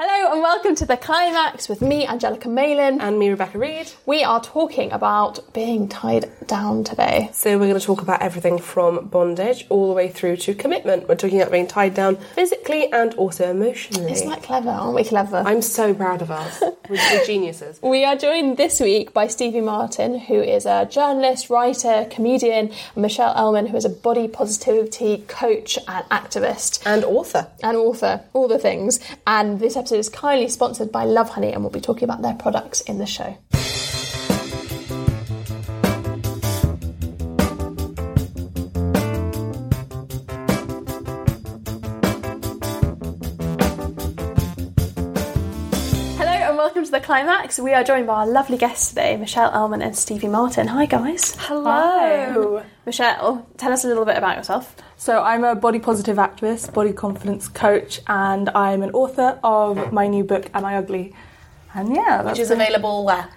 Hello and welcome to the climax with me, Angelica Malin. and me, Rebecca Reid. We are talking about being tied down today. So we're going to talk about everything from bondage all the way through to commitment. We're talking about being tied down physically and also emotionally. Isn't that clever? Aren't we clever? I'm so proud of us. We're, we're geniuses. we are joined this week by Stevie Martin, who is a journalist, writer, comedian, and Michelle Elman, who is a body positivity coach and activist And author. and author, all the things. And this episode is kindly sponsored by Lovehoney, and we'll be talking about their products in the show. Hello and welcome to the climax. We are joined by our lovely guests today, Michelle Elman and Stevie Martin. Hi, guys. Hello. Michelle, oh, tell us a little bit about yourself. So, I'm a body positive activist, body confidence coach, and I'm an author of my new book, Am I Ugly? And yeah, that's Which is been available where?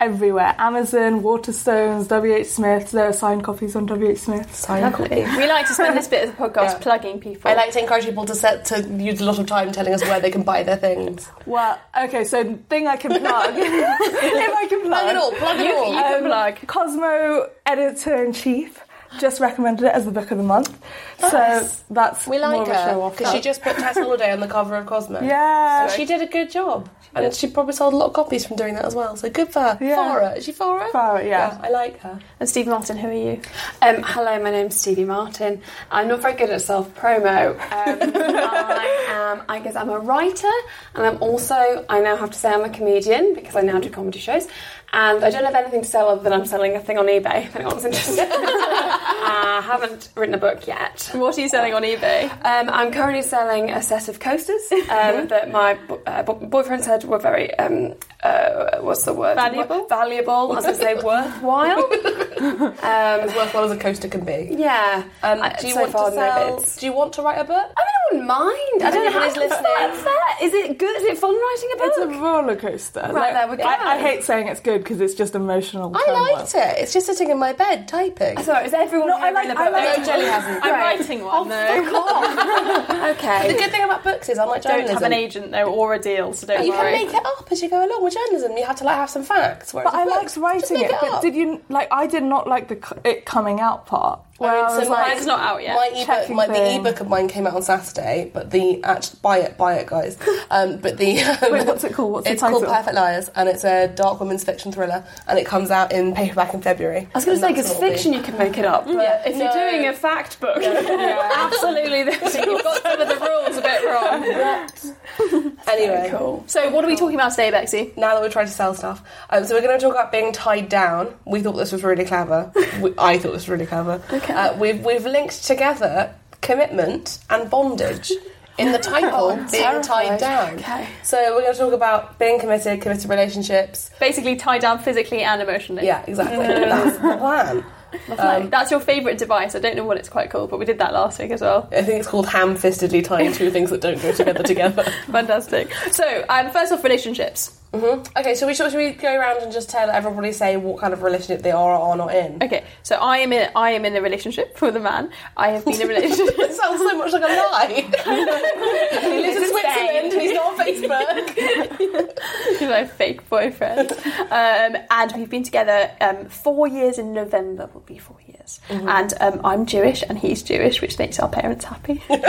everywhere Amazon, Waterstones, WH Smith's. There are signed copies on WH Smith's. Sign copy. We like to spend this bit of the podcast Yeah. plugging people. I like to encourage people to set to use a lot of time telling us where they can buy their things. Well, okay, so thing I can plug. if I can plug. Plug it all, plug it all. you can plug. Cosmo editor in chief just recommended it as the book of the month. So that's We like of her because she just put Tess Holliday on the cover of Cosmo. Yeah. And she did a good job. And she probably sold a lot of copies from doing that as well. So good for her. Yeah. Farrah. Is she Farrah? Farrah, yeah. I like her. And Steve Martin, who are you? Um, hello, my name's Stevie Martin. I'm not very good at self promo. Um, I am, I guess, I'm a writer, and I'm also, I now have to say, I'm a comedian because I now do comedy shows. And I don't have anything to sell other than I'm selling a thing on eBay. If anyone's interested, I haven't written a book yet. What are you selling on eBay? Um, I'm currently selling a set of coasters um, that my bo- uh, bo- boyfriend said were very, um, uh, what's the word? Valuable? Valuable. As I was going to say worthwhile. um, As worthwhile as a coaster can be. yeah. Um, I- do you so want far, to no sell? bids. Do you want to write a book? I mean, I wouldn't mind. I don't know how Anybody's listening. What's that? Is it good? Is it fun writing a book? It's a roller coaster. Right, there we go. I, I hate saying it's good because it's just emotional. I turmoil. liked it. It's just sitting in my bed typing. Sorry, is everyone No, I like- in a I book? like- No, Jelly hasn't. I'm Right. Writing one, though. The Okay. good thing about books is, unlike Don't have an agent, though, or a deal, so don't you can make it up as you go along. With journalism, you have to like have some facts. But I with liked writing make it. But did you like? I did not like the c- it coming out part. Where I, so was like, Mine's not out yet. My ebook, my, the ebook of mine came out on Saturday, but the actually buy it, buy it, guys. Um, but the Wait, what's it called? What's the it's called? Perfect Liars, and it's a dark women's fiction thriller, and it comes out in paperback in February. I was going to say, because that's what fiction you can make it up, but if you're doing a fact book, Absolutely, this. You've got some of the rules a bit wrong. be. Anyway, cool. So, what are we talking about today, Bexy? now that we're trying to sell stuff, um, so we're going to talk about being tied down. We thought this was really clever. we, I thought this was really clever. Okay. Uh, we've we've linked together commitment and bondage. In the title, being tied down. Okay. So we're going to talk about being committed, committed relationships. Basically, tied down physically and emotionally. Yeah, exactly. That's the plan. Um, That's your favourite device. I don't know what it's quite called, but we did that last week as well. I think it's called ham-fistedly tying two things that don't go together together. Fantastic. So, um, first off, relationships. Okay, so we should, should we go around and just tell everybody say what kind of relationship they are or are not in? Okay, so I am in. I am in a relationship with a man. I have been in a relationship. It sounds so much like a lie. he lives in Switzerland and he's not on Facebook. He's my fake boyfriend. Um, and we've been together um, four years in November. Will be four years. Parents, and um, I'm Jewish and he's Jewish, which makes our parents happy. You.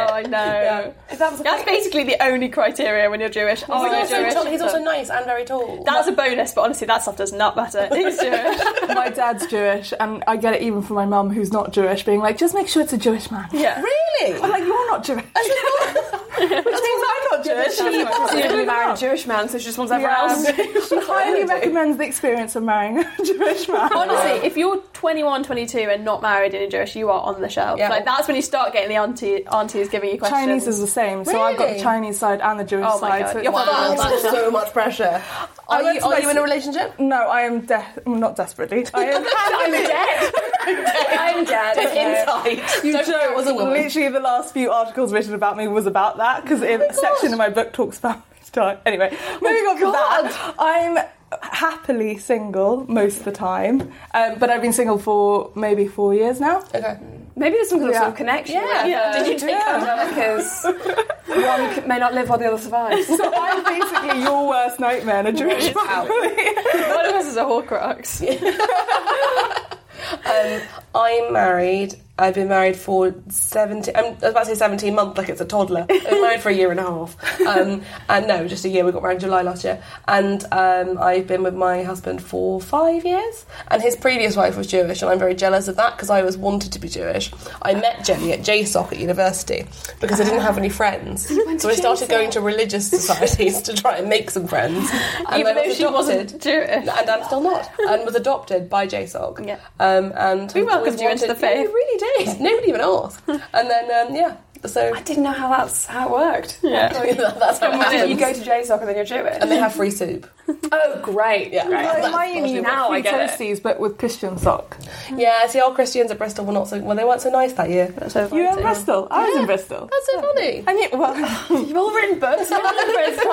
Oh, I know. That's, That's basically the only criteria when you're Jewish. Oh, He's you're also, Jewish. tall- he's also nice and very tall. That's a bonus, but honestly, that stuff does not matter. He's Jewish. My dad's Jewish, and I get it even from my mum, who's not Jewish, being like, just make sure it's a Jewish man. Yeah. really? I'm like, you're not Jewish. Which means I'm not Jewish. She presumably married a Jewish man, so she just wants everyone else She highly recommends the experience of marrying a Jewish man. Honestly, if you're 21, 22 and not married and you're Jewish, you are on the shelf. Yeah. Like that's when you start getting the auntie aunties giving you questions. Chinese is the same, so I've got the Chinese side and the Jewish Oh my side. God, So you're it's- fine. That's so much pressure. Are you, are my you in a relationship? No, I am de- not desperately. I am. I'm dead. I'm dead. Inside. You Don't forget joke. it was a woman. Literally, the last few articles written about me was about that because a oh section in my book talks about my time. Anyway, moving on from that, I'm happily single most of the time, um, but I've been single for maybe four years now. Okay. Maybe there's some kind of, Yeah. of connection. Yeah. Yeah. Did you take Yeah. Because one may not live while the other survives. So I'm basically your worst nightmare in a Jewish family. One of us is a Horcrux. Um, I'm married. I've been married for 17, I'm, was about to say 17 months, like it's a toddler. I've been married for a year and a half. Um, and no, just a year. We got married in July last year. And um, I've been with my husband for five years. And his previous wife was Jewish, and I'm very jealous of that because I always wanted to be Jewish. I met Jenny at JSOC at university because I didn't have any friends. So I started going to religious societies to try and make some friends. And Even I though was she wasn't adopted. Jewish. And I'm still not. And was adopted by JSOC. Yeah. Um, and We welcomed you into the faith. Yeah, we really did. Nobody even asked. And then, um, yeah. So I didn't know how that's how it worked. Yeah. Oh, that's how it happens. You go to JSOC and then you're Jewish. and they have free soup. oh, great. Yeah. Great. Like, That's my uni, Now I got get free toasties, but with Christian sock. Yeah, see, our Christians at Bristol were not so well. They weren't so nice that year. So You were in Bristol. I was in Bristol. That's so funny. And you, well, You've all written books about the Bristol.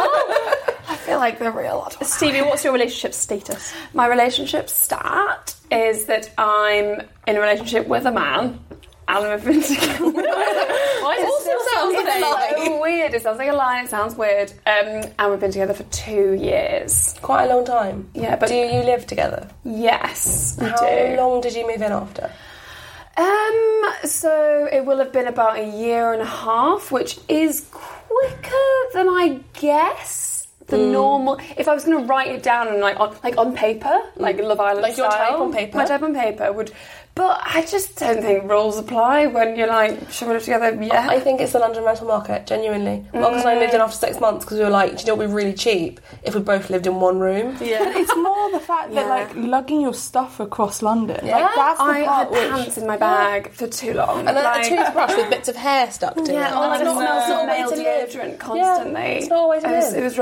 I feel like the real Stevie, what's your relationship status? My relationship stat is that I'm in a relationship with a man. And I've been together. Why It does still sounds like a lie. so weird. It sounds like a lie. It sounds weird. Um, and we've been together for two years. Quite a long time. Yeah, but Do you live together? yes, we How do. long did you move in after? Um, so it will have been about a year and a half, which is quicker than I guess. The Mm. normal. If I was going to write it down and like on like on paper, like Love Island Like your style, type on paper? my type on paper would. But I just don't think rules apply when you're like, should we live together? Yeah. I think it's the London rental market, genuinely. Marcus and I lived in after six months because we were like, do you know what would be really cheap if we both lived in one room? Yeah. it's more the fact that Yeah. like lugging your stuff across London. Yeah. Like that's the I part had which pants in my bag for too long. And then like, a toothbrush with bits of hair stuck to it. Yeah, or like That's it not- smells that's not of a way male to live. deodorant constantly. it's not a way to it was, live. It was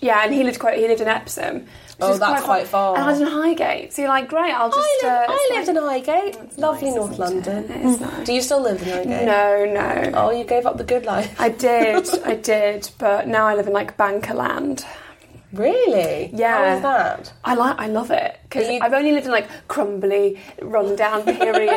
Yeah, and he lived quite. He lived in Epsom. Oh, that's quite far. And I was in Highgate, so you're like, great. I'll just. I, live, uh, I lived like- in Highgate, lovely nice, North? London. Nice. Do you still live in Highgate? No, no. Oh, you gave up the good life. I did, I did, but now I live in like Bankerland. Really? Yeah. How is that? I like, I love it because You- I've only lived in like crumbly, run-down period.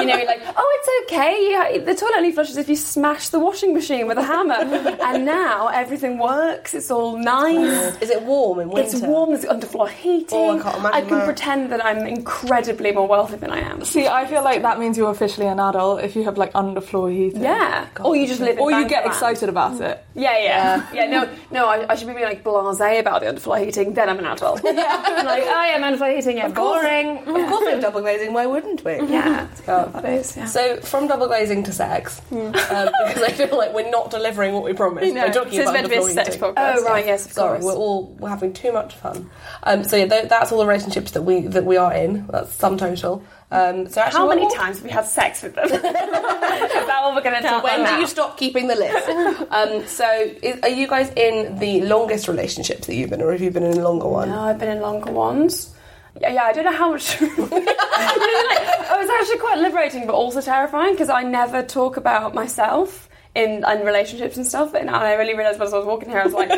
you know, like, oh, it's okay. Yeah, the toilet only flushes if you smash the washing machine with a hammer. and now everything works. It's all nice. Is it warm in winter? It's warm. There's underfloor heating. Oh, I can't imagine I can that. pretend that I'm incredibly more wealthy than I am. See, I feel like that means you're officially an adult if you have like underfloor heating. Yeah. Or you just live in Or you get excited about it. Yeah, yeah, yeah. no, no. I, I should be like blasé about the underfloor heating. Then I'm an adult. yeah, I'm like, oh yeah, underfloor heating. Yeah, boring. Of course we have double glazing, why wouldn't we? Yeah, Oh. that is. Yeah. So, from double glazing to sex, um, because I feel like we're not delivering what we promised. No, we're talking is about meant to be a sex podcast. oh right, yes, of Sorry, course. we're all we're having too much fun. Um, so yeah, th- that's all the relationships that we that we are in. That's sum total. Um, so actually, How many what- times have we had sex with them? is that what we're going to talk When about? do you stop keeping the list? um, so, is, are you guys in the longest relationships that you've been, or have you been in a longer one? No, I've been in longer ones. Yeah, yeah, I don't know how much. it was actually quite liberating, but also terrifying because I never talk about myself in, in relationships and stuff. And I really realised as I was walking here, I was like,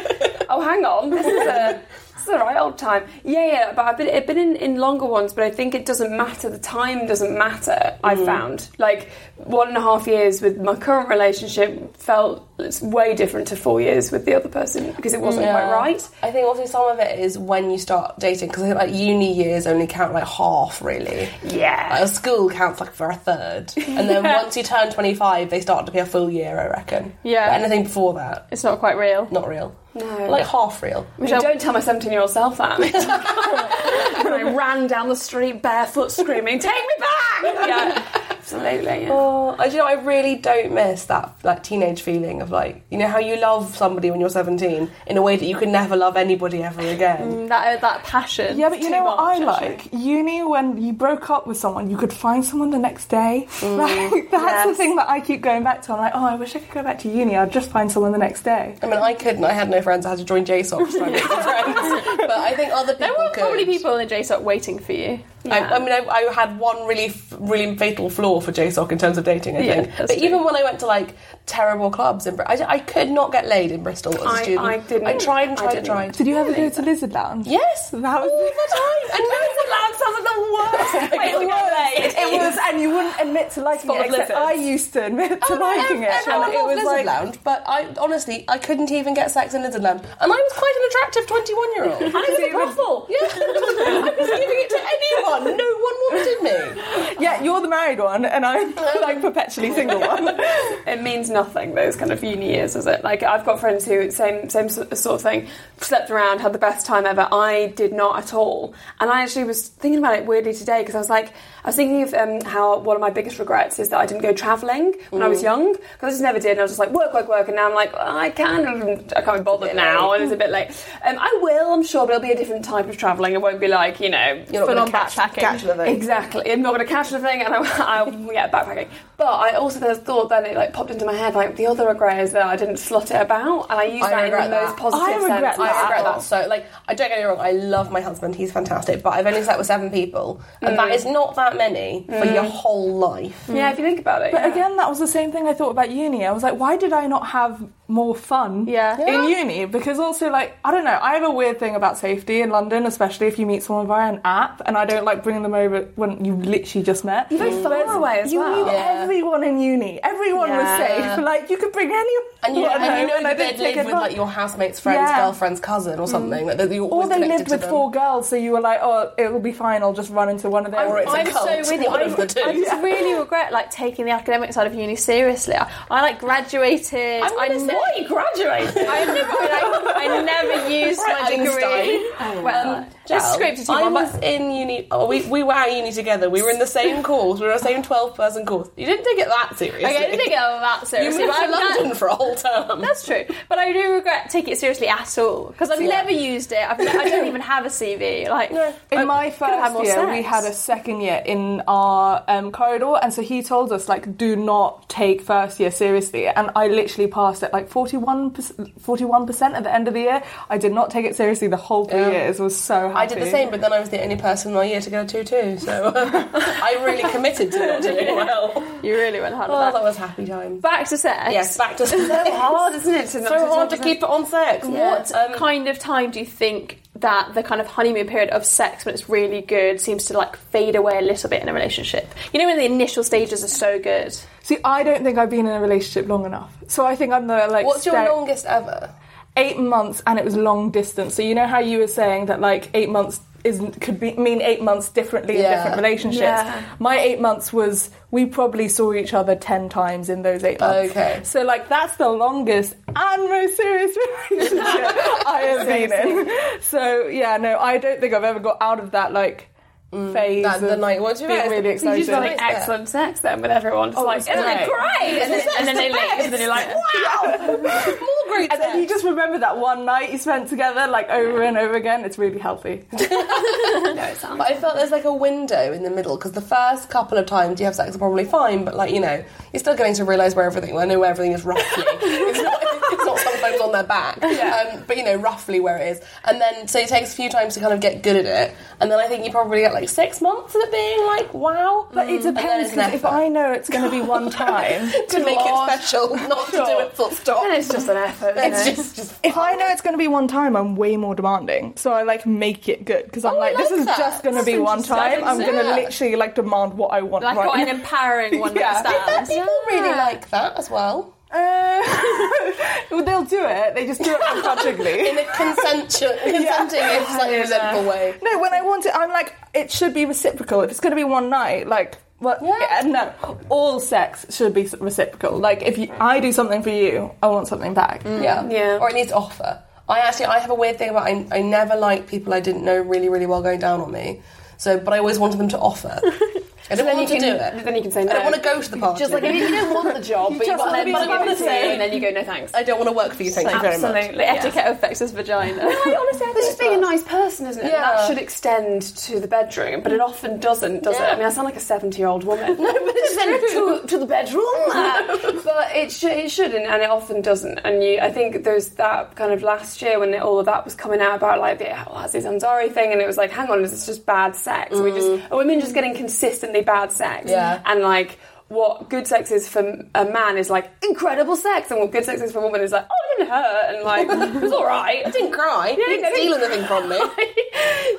oh, hang on, this is a It's the right old time. Yeah, yeah. But I've been, I've been in, in longer ones, but I think it doesn't matter. The time doesn't matter. I've mm. found like one and a half years with my current relationship felt it's way different to four years with the other person because it wasn't quite right. I think also some of it is when you start dating because I think like uni years only count like half really. Yeah. Like, school counts like for a third, and then once you turn twenty five, they start to be a full year. I reckon. Yeah. But anything before that, It's not quite real. not real. No. Like half real. I mean, don't tell my 17 year old self that. I ran down the street barefoot screaming, Take me back! Yeah, absolutely. Yeah. Oh, I do you know. I really don't miss that like teenage feeling of like you know how you love somebody when you're 17 in a way that you can never love anybody ever again. Mm, that uh, that passion. Yeah, but you know what I much, like? Uni, when you broke up with someone, you could find someone the next day. Mm, like, that's the thing that I keep going back to. I'm like, oh, I wish I could go back to uni. I'd just find someone the next day. I mean, I couldn't. I had no friends. I had to join JSOC to try and make some friends. But I think other people There were could. probably people in JSOC waiting for you. I, I mean, I, I had one really, really fatal flaw for JSOC in terms of dating. I Yeah, think, that's but true. even when I went to like terrible clubs in Bristol, I, I could not get laid in Bristol as a student. I didn't- I tried and tried and didn't. tried. Did you ever go to Lizard Lounge? Yes, That was all the time. And Lizard Lounge sounds like the worst. Wait, it was. It was, and you wouldn't admit to liking Full it. Except lizards. I used to admit to oh, liking it, Everyone and it was Lizard like Lounge, but I honestly I couldn't even get sex in Lizard Lounge, and I was quite an attractive twenty-one-year-old. And it was a brothel. Yeah, I was giving it to anyone. No one wanted me. yeah, you're the married one, and I'm um, like perpetually single one. It means nothing, those kind of uni years, is it? Like, I've got friends who, same same sort of thing, slept around, had the best time ever. I did not at all. And I actually was thinking about it weirdly today because I was like, I was thinking of um, how one of my biggest regrets is that I didn't go travelling when I was young because I just never did. And I was just like, work, work, work. And now I'm like, oh, I can, I can't be bothered now, and it's a bit late. Um, I will, I'm sure, but it'll be a different type of travelling. It won't be like, you know, You're Full on catch, backpacking. catch the thing. Exactly. I'm not going to catch the thing, and I, I yeah, backpacking. But I also there's thought then it like popped into my head like the other regret is that I didn't slot it about, and I use I that in the that. most positive I regret sense. that. I regret that so. Like, I don't get me wrong. I love my husband. He's fantastic. But I've only slept with seven people, and that is not that many for your mm. whole life. Yeah, if you think about it. But yeah. again, that was the same thing I thought about uni. I was like, why did I not have more fun Yeah. in uni? Because also, like, I don't know, I have a weird thing about safety in London, especially if you meet someone via an app, and I don't like bringing them over when you literally just met. You're very mm. far Whereas away as you well. knew Yeah. everyone in uni. Everyone was safe. Like, you could bring anyone. And you, and you know and I that they'd live with like your housemate's friend's Yeah. girlfriend's cousin or mm. something. Like, you're Or always they lived with them. four girls, so you were like, oh, it will be fine, I'll just run into one of them. Or it's a I'm cult, so with you. I, of the two. I just really regret like taking the academic side of uni seriously. I, I like graduated. I'm I gonna say, ne- why you graduated? I never, I, I never used my degree. Well, Just scraped it I was but- in uni. Oh, we, we were at uni together. We were in the same course. We were in the same twelve person course. You didn't take it that seriously. Okay, I didn't take it that You seriously. moved but to London for a whole term. That's true, but I do regret taking it seriously at all because I've Yeah. never used it. I've ne- I don't even have a CV. Like, In my could've first year, we had a second year in our um, corridor, and so he told us like, do not take first year seriously. And I literally passed at like 41 percent at the end of the year. I did not take it seriously the whole three Yeah. years. Was so. I did the same, but then I was the only person in my year to go two two. So I really committed to not doing well. you really went hard Oh, that that. was happy time. Back to sex. Yes, back to so hard, isn't it? To so hard to not- keep it on sex. What Um, kind of time do you think that the kind of honeymoon period of sex, when it's really good, seems to like fade away a little bit in a relationship? You know, when the initial stages are so good. See, I don't think I've been in a relationship long enough. So I think I'm the like. What's your step- longest ever? Eight months, and it was long distance. So you know how you were saying that like eight months is could be mean eight months differently in different relationships. Yeah. My eight months was we probably saw each other ten times in those eight months. Okay. So like that's the longest and most serious relationship I have been in. So yeah, no, I don't think I've ever got out of that like phase. That, the of night. What's your being best? really You excited. just got like Nice there. excellent sex then with everyone. Just Oh, like, it's isn't it great. great? And then, and then they leave, and then you're like, wow. More great and then you just remember that one night you spent together, like over and over again. It's really healthy. no, it sounds. But I felt there's like a window in the middle because the first couple of times you have sex are probably fine, but like you know, you're still getting to realise where everything. Well, I know where everything is roughly. it's, not, it's not sometimes on their back, um, but you know roughly where it is. And then so it takes a few times to kind of get good at it, and then I think you probably get like six months of it being like wow. But it mm, depends because if. I know it's going to be one time, to make it special, not to do it full stop. And it's just an effort. It's it? just, just if I know it's going to be one time, I'm way more demanding. So I like make it good because I'm Oh, I like, this like is that. just going to That's be one interesting. time. I'm going to Yeah. literally like demand what I want Like right quite now. an empowering one Yeah. night stand. people really like that as well. Uh, well, they'll do it. They just do it begrudgingly. In a consensual, consenting in slightly resentful way. No, when I want it, I'm like, it should be reciprocal. If it's going to be one night, like, well, Yeah. yeah, no, all sex should be reciprocal. Like, if you, I do something for you, I want something back. Yeah. Yeah. Or it needs offer. I actually I have a weird thing about I, I never like people I didn't know really really well going down on me. So, but I always wanted them to offer. I don't then want you to can, do it. Then you can say no. I don't want to go to the party. Just like you don't want the job, but you just want wanna to be but you want to invited. say, and then you go no thanks. I don't want to work for you. Thank you very much. Absolutely. Etiquette affects his vagina. honestly, I think just being a nice person, isn't it? Yeah. That should extend to the bedroom, but it mm. often doesn't, does it? I mean, I sound like a seventy-year-old woman. no, but it's to, to the bedroom. but it, sh- it shouldn't, and it often doesn't. And you, I think there's that kind of last year when all of that was coming out about like the oh, Aziz Ansari thing, and it was like, hang on, is this just bad sex? Are we just mm. are women just getting consistently bad sex? Yeah. and like. What good sex is for a man is like incredible sex, and what good sex is for a woman is like, oh, it didn't hurt, and like it was all right. I didn't cry. you I didn't didn't steal anything from me.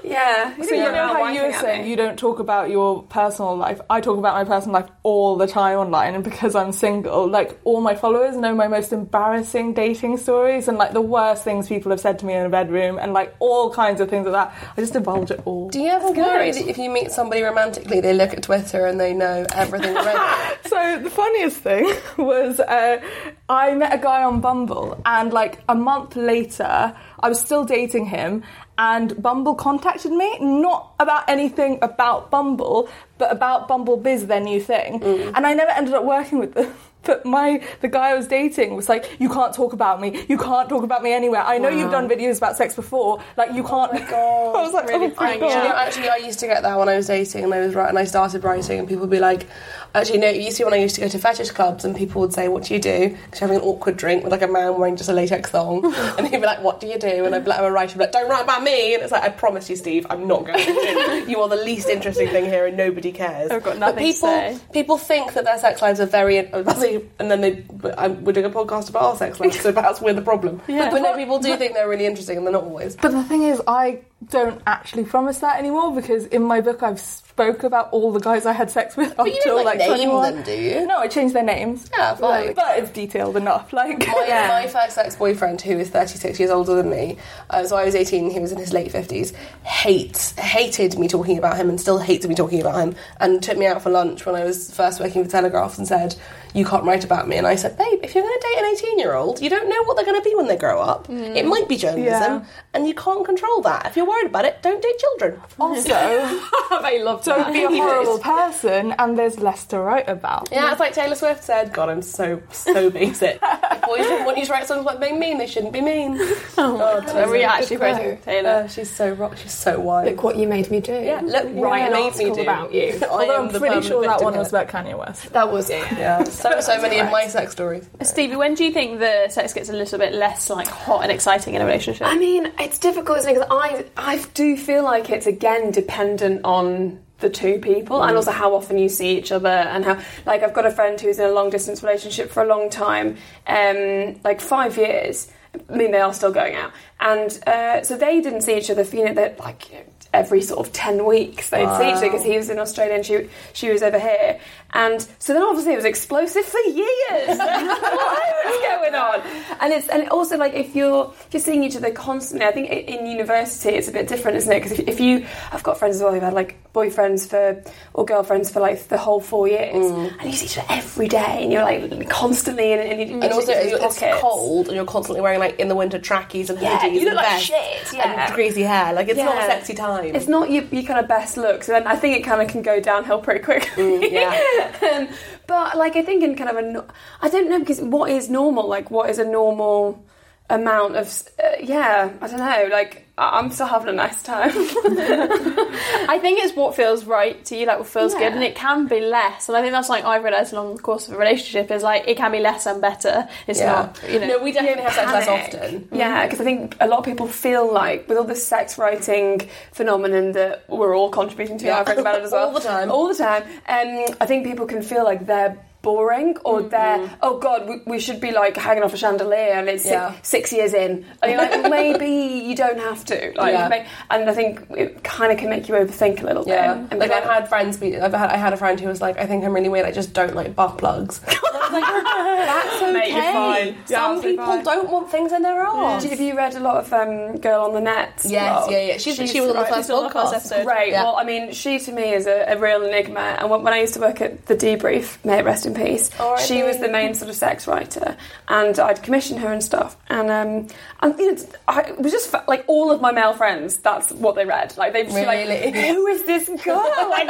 yeah. So you know how you were saying you don't talk about your personal life. I talk about my personal life all the time online, and because I'm single, like all my followers know my most embarrassing dating stories and like the worst things people have said to me in a bedroom, and like all kinds of things like that. I just divulge it all. Do you ever worry that if you meet somebody romantically, they look at Twitter and they know everything already? So the funniest thing was uh, I met a guy on Bumble, and like a month later, I was still dating him, and Bumble contacted me, not about anything about Bumble, but about Bumble Biz, their new thing, mm. and I never ended up working with them. But my the guy I was dating was like, you can't talk about me. You can't talk about me anywhere. I know you've done videos about sex before. Like you oh can't. I was like, oh Really oh my god. Actually, I used to get that when I was dating and I was writing. I started writing, and people would be like, "Actually, no." You see, when I used to go to fetish clubs, and people would say, "What do you do?" Because you're having an awkward drink with like a man wearing just a latex thong, and he'd be like, "What do you do?" And I'd be like, "I'm a writer." I'd like, "Don't write about me." And it's like, "I promise you, Steve, I'm not going to. you are the least interesting thing here, and nobody cares." I've got But nothing to people, say. people think that their sex lives are very, and then they. We're doing a podcast about our sex lives, so perhaps we're the problem. Yeah. But no, people do think they're really interesting, and they're not always. But the thing is, I don't actually promise that anymore because in my book I've spoke about all the guys I had sex with till don't, like, like name 21. them, do you? No, I changed their names. Yeah, fine. Like, but it's detailed enough. Like, my, my first ex boyfriend, who is 36 years older than me, uh, so I was 18, he was in his late 50s, hates, hated me talking about him and still hates me talking about him, and took me out for lunch when I was first working for Telegraph and said, You can't write about me. And I said, Babe, if you're going to date an 18 year old, you don't know what they're going to be when they grow up. It might be journalism, Yeah. and you can't control that. If you're worried about it, don't date children. also, I love don't be a horrible person, and there's less to write about. Yeah, it's like Taylor Swift said. God, I'm so, so basic. if boys didn't want you to write songs about being mean, they shouldn't be mean. Oh, God, we actually quoting. Taylor? Uh, she's so rock. She's so wise. Look what you made me do. Yeah, look, Write an made me article do. about you. Although I'm pretty sure that one was about Kanye West. That was it. Yeah, so so many of my sex stories. Stevie, when do you think the sex gets a little bit less like hot and exciting in a relationship? I mean, it's difficult, isn't it? Because I, I do feel like it's again dependent on the two people and also how often you see each other and how like I've got a friend who's in a long distance relationship for a long time, um, like five years. I mean, they are still going out, and uh, so they didn't see each other for you know that like you know, every sort of ten weeks they'd see each other because he was in Australia and she she was over here, and so then obviously it was explosive for years. what was going on? And it's and also like if you're if you're seeing each other constantly, I think in university it's a bit different, isn't it? Because if, if you, I've got friends as well who've had like boyfriends for or girlfriends for like the whole four years, mm. and you see each other every day, and you're like constantly in, in, in And also, each it's cold, and you're constantly wearing like in the winter trackies and Yeah, hoodies you look and like shit, yeah. and greasy hair. Like it's not a sexy time. It's not your, your kind of best look, so then I think it kind of can go downhill pretty quickly. Mm, yeah. um, but like I think in kind of a, I don't know because what is normal? Like what is a normal amount of uh, yeah. I don't know. Like I'm still having a nice time. I think it's what feels right to you, like what feels Yeah. good, and it can be less. And I think that's like I've realised along the course of a relationship is like it can be less and better. It's Yeah. not, you know. No, we definitely have sex less panic. often. Yeah, because I think a lot of people feel like with all this sex writing phenomenon that we're all contributing to, Yeah. I've read about it as well. All the time. All the time. Um, I think people can feel like they're boring or they're, oh God, we, we should be like hanging off a chandelier and it's Yeah. six, six years in. And you're like, maybe you don't have to. Like, Yeah. And I think it kind of can make you overthink a little bit. Yeah, be like I've had friends be. I've had. I had a friend who was like, "I think I'm really weird. I just don't like butt plugs." I like, "That's okay. Mate, you're fine. You're Some people fine. don't want things in their arse." Have you read a lot of um, Girl on the Net? Yes, yeah, yeah. She's, she was on the right, on the first podcast. episode. Right. Yeah. Well, I mean, she to me is a, a real enigma. And when, when I used to work at the Debrief, may it rest in peace, R.I.P. she was the main sort of sex writer, and I'd commission her and stuff. And um, and you know, I was just like all of my male friends. That's what they read. Like they'd Really? like, "Who is this girl?" Like,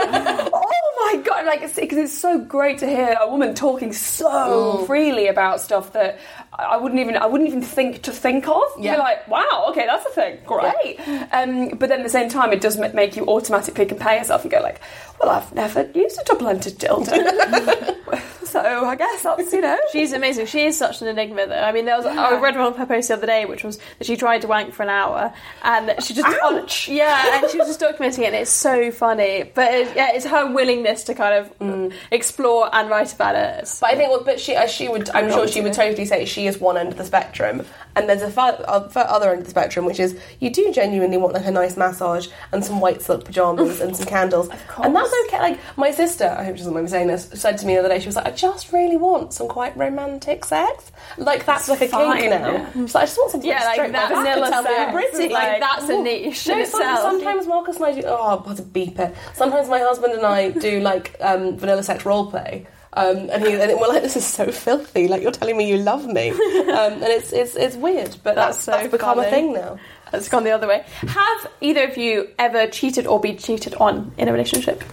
oh my god! Like, it's because it's so great to hear a woman talking so freely about stuff that. I wouldn't even I wouldn't even think to think of. Yeah. You're like, wow, okay, that's a thing, great. Um, but then at the same time, it does make you automatically compare yourself and go like, well, I've never used a double-ended dildo, so I guess that's you know. She's amazing. She is such an enigma, though. I mean, there was I read one of her posts the other day, which was that she tried to wank for an hour, and she just Ouch! yeah, and she was just documenting it. and It's so funny, but it, yeah, it's her willingness to kind of mm, mm. explore and write about it. It's- But I think, well, but she, as she would, I'm sure she would totally say she is one end of the spectrum, and there's a fa- a fa- other end of the spectrum, which is you do genuinely want like a nice massage and some white silk pajamas and some candles, and that's okay. Like my sister, I hope she doesn't mind me saying this, said to me the other day, she was like, I just really want some quite romantic sex. Like that's like a fine, kink now. yeah. She's like, I just want something yeah, to like that vanilla tell me I'm sex. pretty. Like that's a niche No, itself. sometimes Marcus and I do. Oh, I've got to beep it. Sometimes my husband and I do like um, vanilla sex role play. Um, and he and it, we're like, this is so filthy. Like you're telling me you love me, um, and it's it's it's weird, but that's, That's so that's become a thing now. It's gone the other way. Have either of you ever cheated or been cheated on in a relationship?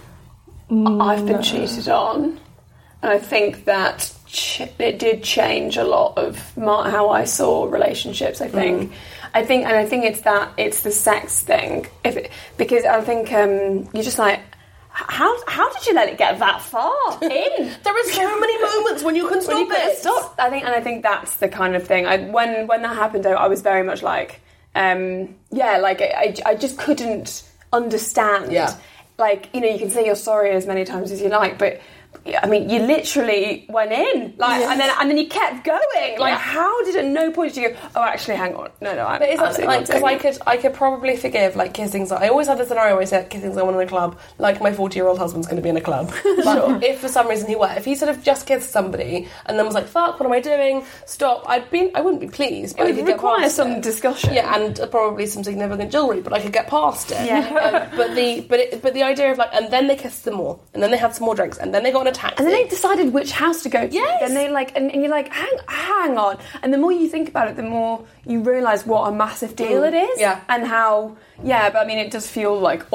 I've been cheated on, and I think that ch- it did change a lot of my, how I saw relationships. I think, I think, and I think it's that it's the sex thing. If it, because I think um, you're just like. How, how did you let it get that far in? There are so many moments when you can stop you it. stop, I think, and I think that's the kind of thing. I, when when that happened, I, I was very much like, um, yeah, like I, I, I just couldn't understand. Yeah. Like you know, you can say you're sorry as many times as you like, but I mean, you literally went in, like, and then and then you kept going. Like, Yeah. how did at no point did you go? Oh, actually, hang on, no, no, I'm But it's like not because I could I could probably forgive like kissing. I always had the scenario where I said kissing someone in a club, like my forty year old husband's going to be in a club. But if for some reason he were, if he sort of just kissed somebody and then was like, "Fuck, what am I doing? Stop!" I'd be I wouldn't be pleased, but It would require some it. discussion. Yeah, and uh, probably some significant jewelry, but I could get past it. Yeah. Um, but the but it, but the idea of like, and then they kissed some more, and then they had some more drinks, and then they got a taxi. And then they decided which house to go to. Yes. Then they like, and, and you're like, hang, hang on. And the more you think about it, the more you realise what a massive deal it is. Yeah. And how, yeah, but I mean, it does feel like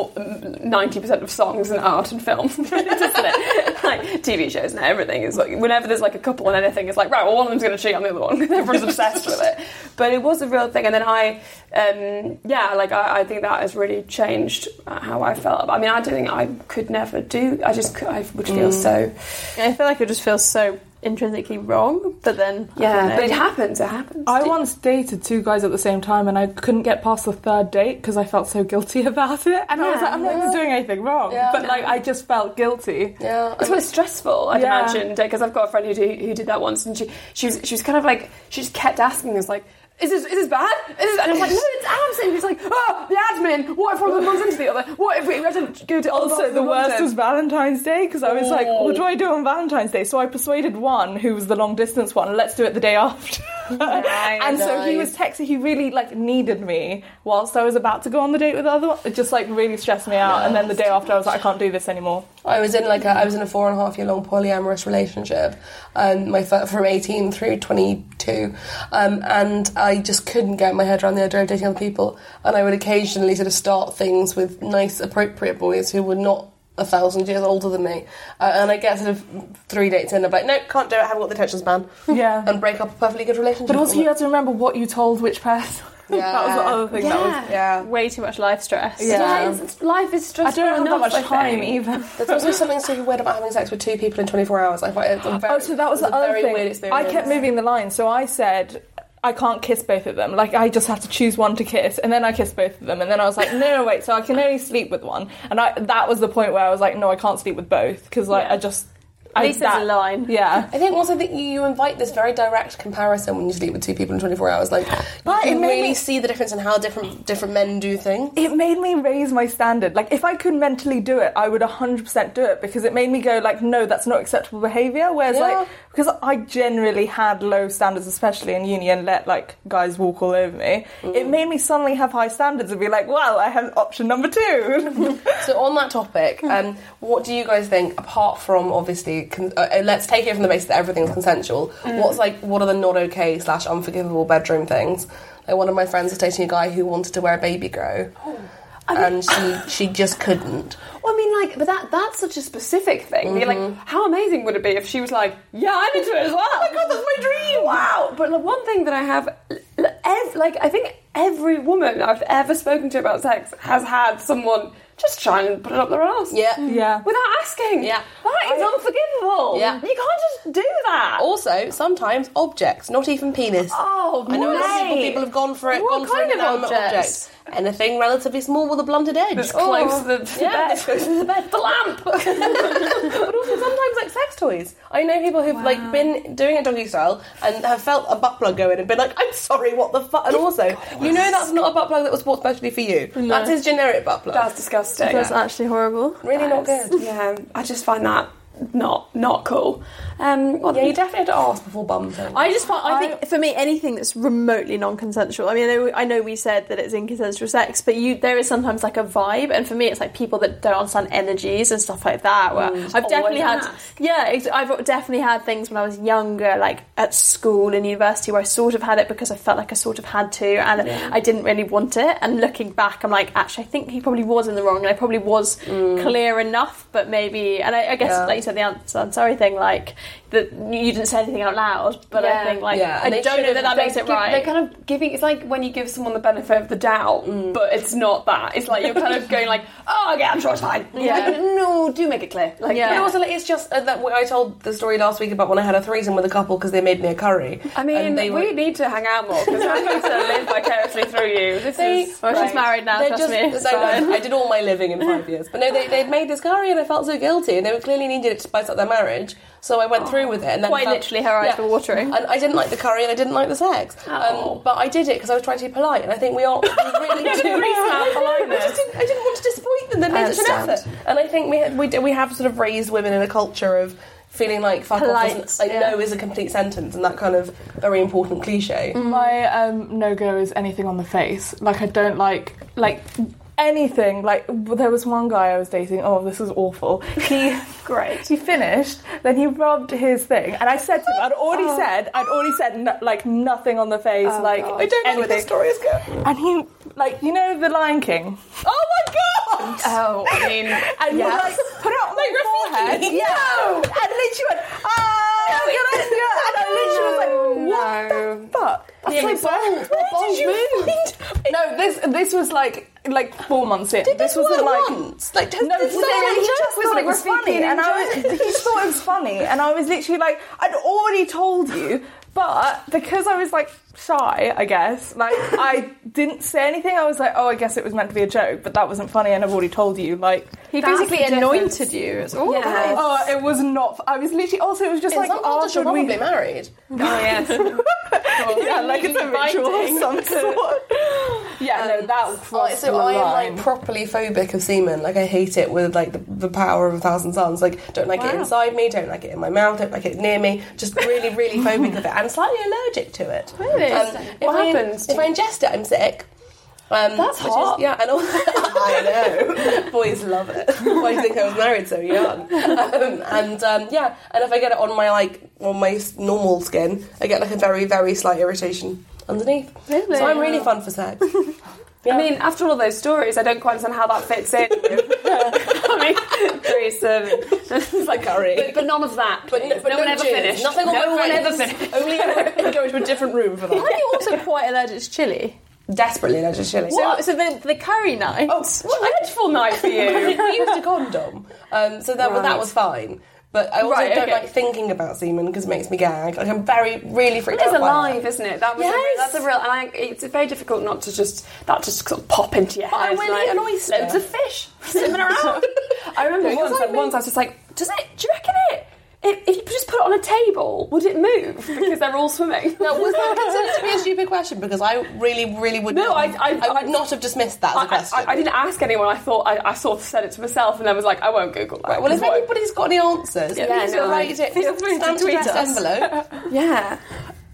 ninety percent of songs and art and film, doesn't it? like TV shows and everything is like, whenever there's like a couple and anything, it's like, right, well, one of them's going to cheat on the other one everyone's obsessed with it. But it was a real thing. And then I, um, yeah, like I, I think that has really changed uh, how I felt. I mean, I don't think I could never do. I just, I would feel so. I feel like it just feels so intrinsically wrong, but then Yeah, but it happens. It happens. I once dated two guys at the same time and I couldn't get past the third date because I felt so guilty about it. And I was like, I'm not even doing anything wrong. Yeah. But like, I just felt guilty. yeah, It's quite stressful, I'd Yeah. imagine, because I've got a friend who did, who did that once, and she she was she was kind of like she just kept asking us like. Is this, is this bad? Is this, and I'm like, no, it's absolutely. He's like, oh, the admin. What if one of them runs into the other? What if we have to go to other parts Also, of the worst was Valentine's Day because I was like, what do I do on Valentine's Day? So I persuaded one who was the long distance one, let's do it the day after. and so he was texting, he really like needed me whilst I was about to go on the date with the other one. It just like really stressed me out. And then the day after, I was like, I can't do this anymore. I was in like a, I was in a four and a half year long polyamorous relationship, um, my from eighteen through twenty two, um, and I just couldn't get my head around the idea of dating other people. And I would occasionally sort of start things with nice, appropriate boys who were not a thousand years older than me, uh, and I get sort of three dates in, I'm like, no, can't do it. I Haven't got the attention span, Yeah. and break up a perfectly good relationship. But also, you it. have to remember what you told which person. Yeah. that was the other thing. That was yeah. Way too much life stress. Yeah. Yeah, it's- life is stressful. I don't have that much time think. either. There's also something super weird about having sex with two people in 24 hours. I find it's a very, Oh, so that was it's the a other very thing. weird I kept moving the line, so I said I can't kiss both of them. Like I just have to choose one to kiss, and then I kissed both of them, and then I was like, no, no, wait. So I can only sleep with one, and I that was the point where I was like, no, I can't sleep with both because like Yeah. I just. At I, least there's a line. Yeah. I think also that you invite this very direct comparison when you sleep with two people in 24 hours. Like, But you it made really me- see the difference in how different different men do things. It made me raise my standard. Like, if I could mentally do it, I would 100% do it because it made me go, like, no, that's not acceptable behaviour. Whereas, Yeah. like, because I generally had low standards, especially in uni, and let, like, guys walk all over me, it made me suddenly have high standards and be like, well, I have option number two. So on that topic, um, what do you guys think? Apart from obviously, con- uh, uh, let's take it from the basis that everything's consensual. What's like, what are the not okay slash unforgivable bedroom things? Like one of my friends was dating a guy who wanted to wear a baby grow, and she she just couldn't. Well, I mean, like, but that that's such a specific thing. You're like, how amazing would it be if she was like, yeah, I'm into it as well. oh my god, that's my dream! Wow. But like, one thing that I have, ev- like, I think every woman I've ever spoken to about sex has had someone just try and put it up their ass. Yeah. Hmm. yeah. Without asking. Yeah. That is unforgivable. Yeah. You can't just do that. Also, sometimes objects, not even penis. Oh, I know a lot of people, people have gone for it, What gone for kind of inanimate objects? Anything relatively small with a blunted edge. It's oh, close to the, to the Yeah, bed. it's close to the bed. The lamp. but also sometimes like sex toys. I know people who've like been doing it doggy style and have felt a butt plug go in and been like, I'm sorry, what the fuck? And also, you know that's not a butt plug that was bought specially for you. That's his generic butt plug. That's disgusting. That's actually horrible. really not good. Yeah, I just find that not not cool. Um, well, Yeah, you definitely had to ask before bumping. I just find, I think for me anything that's remotely non-consensual. I mean, I know, I know we said that it's inconsensual sex, but you there is sometimes like a vibe, and for me, it's like people that don't understand energies and stuff like that. Where I've definitely had, ask. yeah, I've definitely had things when I was younger, like at school and university, where I sort of had it because I felt like I sort of had to, and I didn't really want it. And looking back, I'm like, actually, I think he probably was in the wrong, and I probably was clear enough, but maybe, and I, I guess Yeah. like said, the answer, I'm sorry thing, like that you didn't say anything out loud, but I think like Yeah, I and they don't know that that makes it give- right. They're kind of giving. It's like when you give someone the benefit of the doubt, but it's not that. It's like you're kind of going like, "Oh, yeah, I'm sure it's fine." Yeah. Like, no, do make it clear. Like, Yeah. But also, like, it's just uh, that I told the story last week about when I had a threesome with a couple because they made me a curry. I mean, they we were- need to hang out more because I'm going to live vicariously through you. This They- is. well, she's great. married now, They trust just, me. it's no, no. I did all my living in five years. But no, they, they'd made this curry and I felt so guilty and they were clearly needed it to spice up their marriage. So I went through with it. and then Quite felt- literally, her eyes were watering. And I didn't like the curry and I didn't like the sex. Oh. Um, but I did it because I was trying to be polite and I think we all we really do. have politeness. I, just didn't, I didn't want to disappoint them. They made such an effort. And I think we, we, do- we have sort of raised women in a culture of feeling like fuck Polite, off isn't, like yeah. no is a complete sentence and that kind of very important cliche. My um, no go is anything on the face. Like I don't like like anything. Like there was one guy I was dating. Oh, this is awful. He Great. He finished. Then he rubbed his thing, and I said to him, I'd already said, I'd already said no, like nothing on the face. like God. I don't know where this story is going. And he like you know the Lion King. Oh my god! Oh, I mean, And yes. he like put it on my forehead. Rafiki. Yeah. And literally went, ah, yeah. And I literally was like, what No. the fuck? That's so bold. What bold move? No, this this was like like four months in. Did this this wasn't work like once? Like, does, no, does he someone just just- thought like it was funny, and I was, he just thought it was funny, and I was literally like, I'd already told you, but because I was like shy, I guess, like I didn't say anything. I was like, oh, I guess it was meant to be a joke, but that wasn't funny, and I've already told you, like. He That's basically anointed you. It's all Yeah. Oh, it was not. I was literally. Also, it was just In like some cultures, you're we. probably married. Oh, yes. yeah, like it's a ritual of some sort. Yeah, no, um, that Oh, crossed so I am line. like properly phobic of semen. Like I hate it with like the, the power of a thousand suns. Like don't like it inside me, don't like it in my mouth, don't like it near me. Just really, really phobic of it and slightly allergic to it. Really? Um, if What I, happens If I ingest it, I'm sick. Um, That's which is- hot. yeah, and also, I know boys love it. Why do you think I was married so young? Um, and um, yeah, and if I get it on my like on my normal skin, I get like a very, very slight irritation underneath. Really? So I'm really fun for sex. I mean, after all those stories, I don't quite understand how that fits in. with Mummy, threesome. it's like Curry. But, but none of that. But, no, but no no one ever finished. Nothing on no one ever finished. Only ever go into a different room for that. Are you also quite allergic to chili? Desperately allergic to chili. So, so the, the curry night. Oh, What a dreadful night for you. we used a condom, um, so that, well, that was fine. But I also Right, don't okay. like thinking about semen because it makes me gag. Like I'm very, really freaked out. It is alive, isn't it? That was a, Yes. that's a real, and I, it's very difficult not to just that just sort of pop into your But I will like, eat an oyster. Loads of fish swimming around. I remember once, like once I was just like, does it? Do you reckon it? If, if you just put it on a table, would it move because they're all swimming? Now, was that considered to be a stupid question? Because I really, really would No, not. I- I- would not have dismissed that as a I, question. I, I didn't ask anyone. I thought I, I sort of said it to myself, and then was like, I won't Google that. Right, well, if What- anybody's got any answers, Yeah, please no, write it. feel free to Stamped tweet us. envelope. yeah.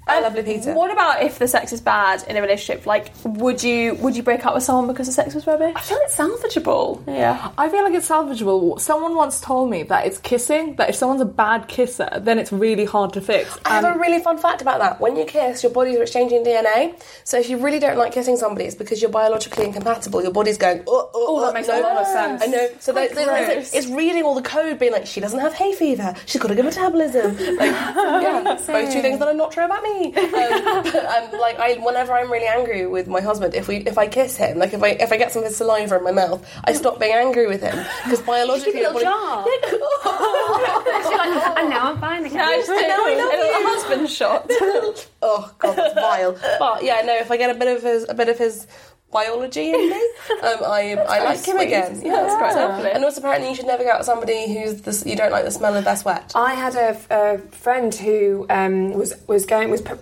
I lovely Peter. What about if the sex is bad in a relationship? Like, would you would you break up with someone because the sex was rubbish? I feel it's salvageable. Yeah. I feel like it's salvageable. Someone once told me that it's kissing, that if someone's a bad kisser, then it's really hard to fix. I have And a really fun fact about that. When you kiss, your bodies are exchanging DNA. So if you really don't like kissing somebody, it's because you're biologically incompatible. Your body's going, oh, oh, Oh, that oh, makes no. a lot of sense. I know. So Quite there- there's- gross. it's reading all the code, being like, she doesn't have hay fever. She's got a good metabolism. Like, yeah, both two things that are not true about me. Um, but um, like, I, whenever I'm really angry with my husband, if we, if I kiss him, like if I, if I get some of his saliva in my mouth, I stop being angry with him because biologically, Give it a your little body- jar. and now I'm fine again. I just did now I love a little you. husband shot. oh god, that's vile. But yeah, no, if I get a bit of his a bit of his biology in me, um, I I like him again. Yeah, That's quite lovely. And also, apparently, you should never go out with somebody who's this, you don't like the smell of their sweat. I had a, a friend who um, was was going was pr-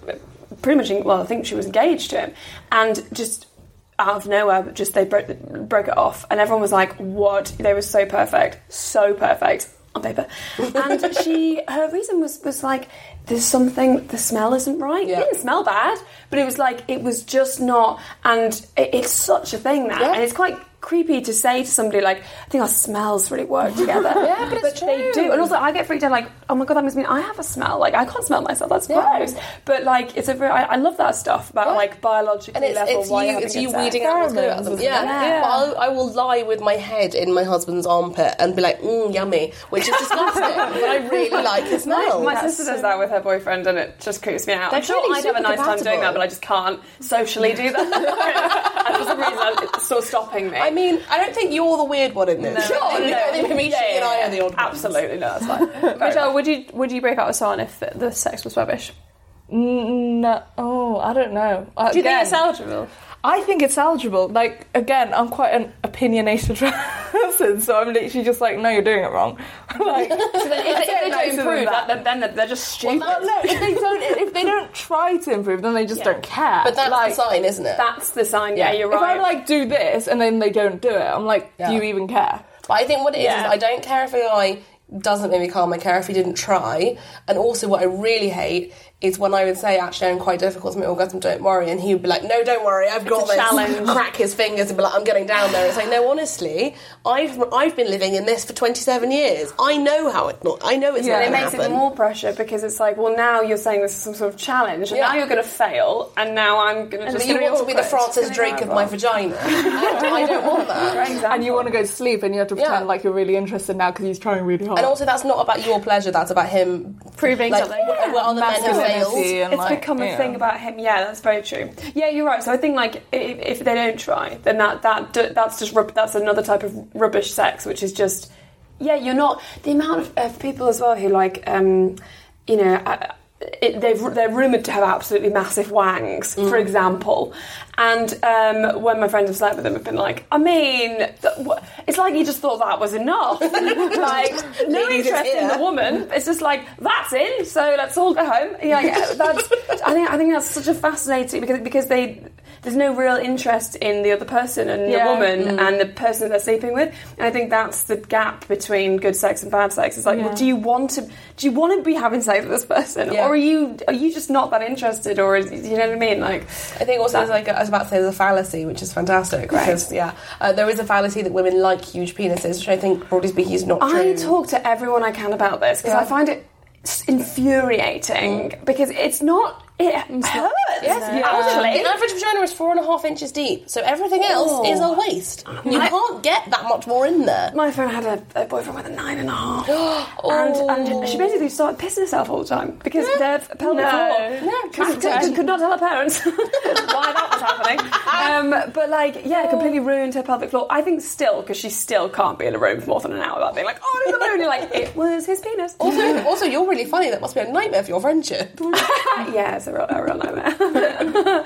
pretty much en- well, I think she was engaged to him, and just out of nowhere, just they broke broke it off, and everyone was like, "What?" They were so perfect, so perfect on paper, and she her reason was was like. There's something. The smell isn't right. Yeah. It didn't smell bad, but it was like it was just not. And it, it's such a thing now, Yeah. and it's quite creepy to say to somebody like, "I think our smells really work together." Yeah, but it's they true. do. And also, I get freaked out. Like, oh my god, that must mean I have a smell. Like, I can't smell myself. That's gross. But like, it's a very. I, I love that stuff about Yeah. like biologically And it's, level. it's why you, it's you weeding out what's good about them. Pheromones, Yeah. Yeah. But I, I will lie with my head in my husband's armpit and be like, mm, yummy, which is disgusting. but I really like his smell. My sister does that with her boyfriend, and it just creeps me out. They're I'm sure clearly I'd have a super nice time doing that, but I just can't socially do that. and for some reason, it's still stopping me. I mean, I don't think you're the weird one in this. no, no, no. I think maybe she and I are the odd ones. Absolutely, no, that's fine. Michelle, would you would you break up with someone if the, the sex was rubbish? no, oh, I don't know. Uh, Do you think it's eligible? I think it's eligible. Like again, I'm quite an opinionated person, so I'm literally just like, no, you're doing it wrong. like, if, they- if they don't improve, that. that, then, then they're just stupid. no, if they don't, if they don't try to improve, then they just don't care. But that's like, the sign, isn't it? That's the sign. Yeah, you're right. If right. I like do this and then they don't do it, I'm like, Yeah. do you even care? But I think what it is Yeah. is I don't care if a guy doesn't make me calm. I care if he didn't try. And also, what I really hate is when I would say, "Actually, I'm quite difficult to make orgasm. Don't worry," and he would be like, "No, don't worry. I've got a this." challenge. Crack his fingers and be like, "I'm getting down there." It's like, no, honestly, I've I've been living in this for 27 years. I know how it not. I know it's Yeah. not And it makes to it more pressure because it's like, well, now you're saying this is some sort of challenge, and Yeah. now you're going to fail, and now I'm going to And just. you gonna want to be the awkward. Francis Drake of my vagina. and I don't want that. And you want to go to sleep and you have to pretend Yeah. like you're really interested now because he's trying really hard. And also, that's not about your pleasure. That's about him Proving like, something. What, what other men failed. It's like, become a you thing about him. Yeah, that's very true. Yeah, you're right. So I think like if, if they don't try, then that that that's just rub- that's another type of rubbish sex, which is just yeah, you're not the amount of, of people as well who like um, you know. Uh, it, they've, they're rumoured to have absolutely massive wangs, for example. And um, when my friends have slept with them, have been like, I mean, th- it's like you just thought that was enough. like, no Ladies, interest in the woman. It's just like, that's in, so let's all go home. Yeah, yeah that's, I, think, I think that's such a fascinating, because, because they, there's no real interest in the other person and Yeah. the woman and the person they're sleeping with. And I think that's the gap between good sex and bad sex. It's like, well, do you want to do you want to be having sex with this person, Yeah. or are you are you just not that interested, or is, you know what I mean? Like, I think also there's like a, I was about to say there's a fallacy which is fantastic because yeah uh, there is a fallacy that women like huge penises which I think broadly speaking is not true. I talk to everyone I can about this because Yeah. I find it infuriating because it's not it hurts. Yes, actually. The average vagina is four and a half inches deep, so everything else is a waste. You can't get that much more in there. My friend had a, a boyfriend with a nine and a half, and, and she basically started pissing herself all the time because their pelvic No. floor No, could, could, could not tell her parents why that was happening. Um, but like, yeah, completely ruined her pelvic floor. I think still because she still can't be in a room for more than an hour without being like, oh, there's a balloon. You're like, it was his penis. Also, also, you're really funny. That must be a nightmare for your friendship. yeah, it's a real, a real nightmare.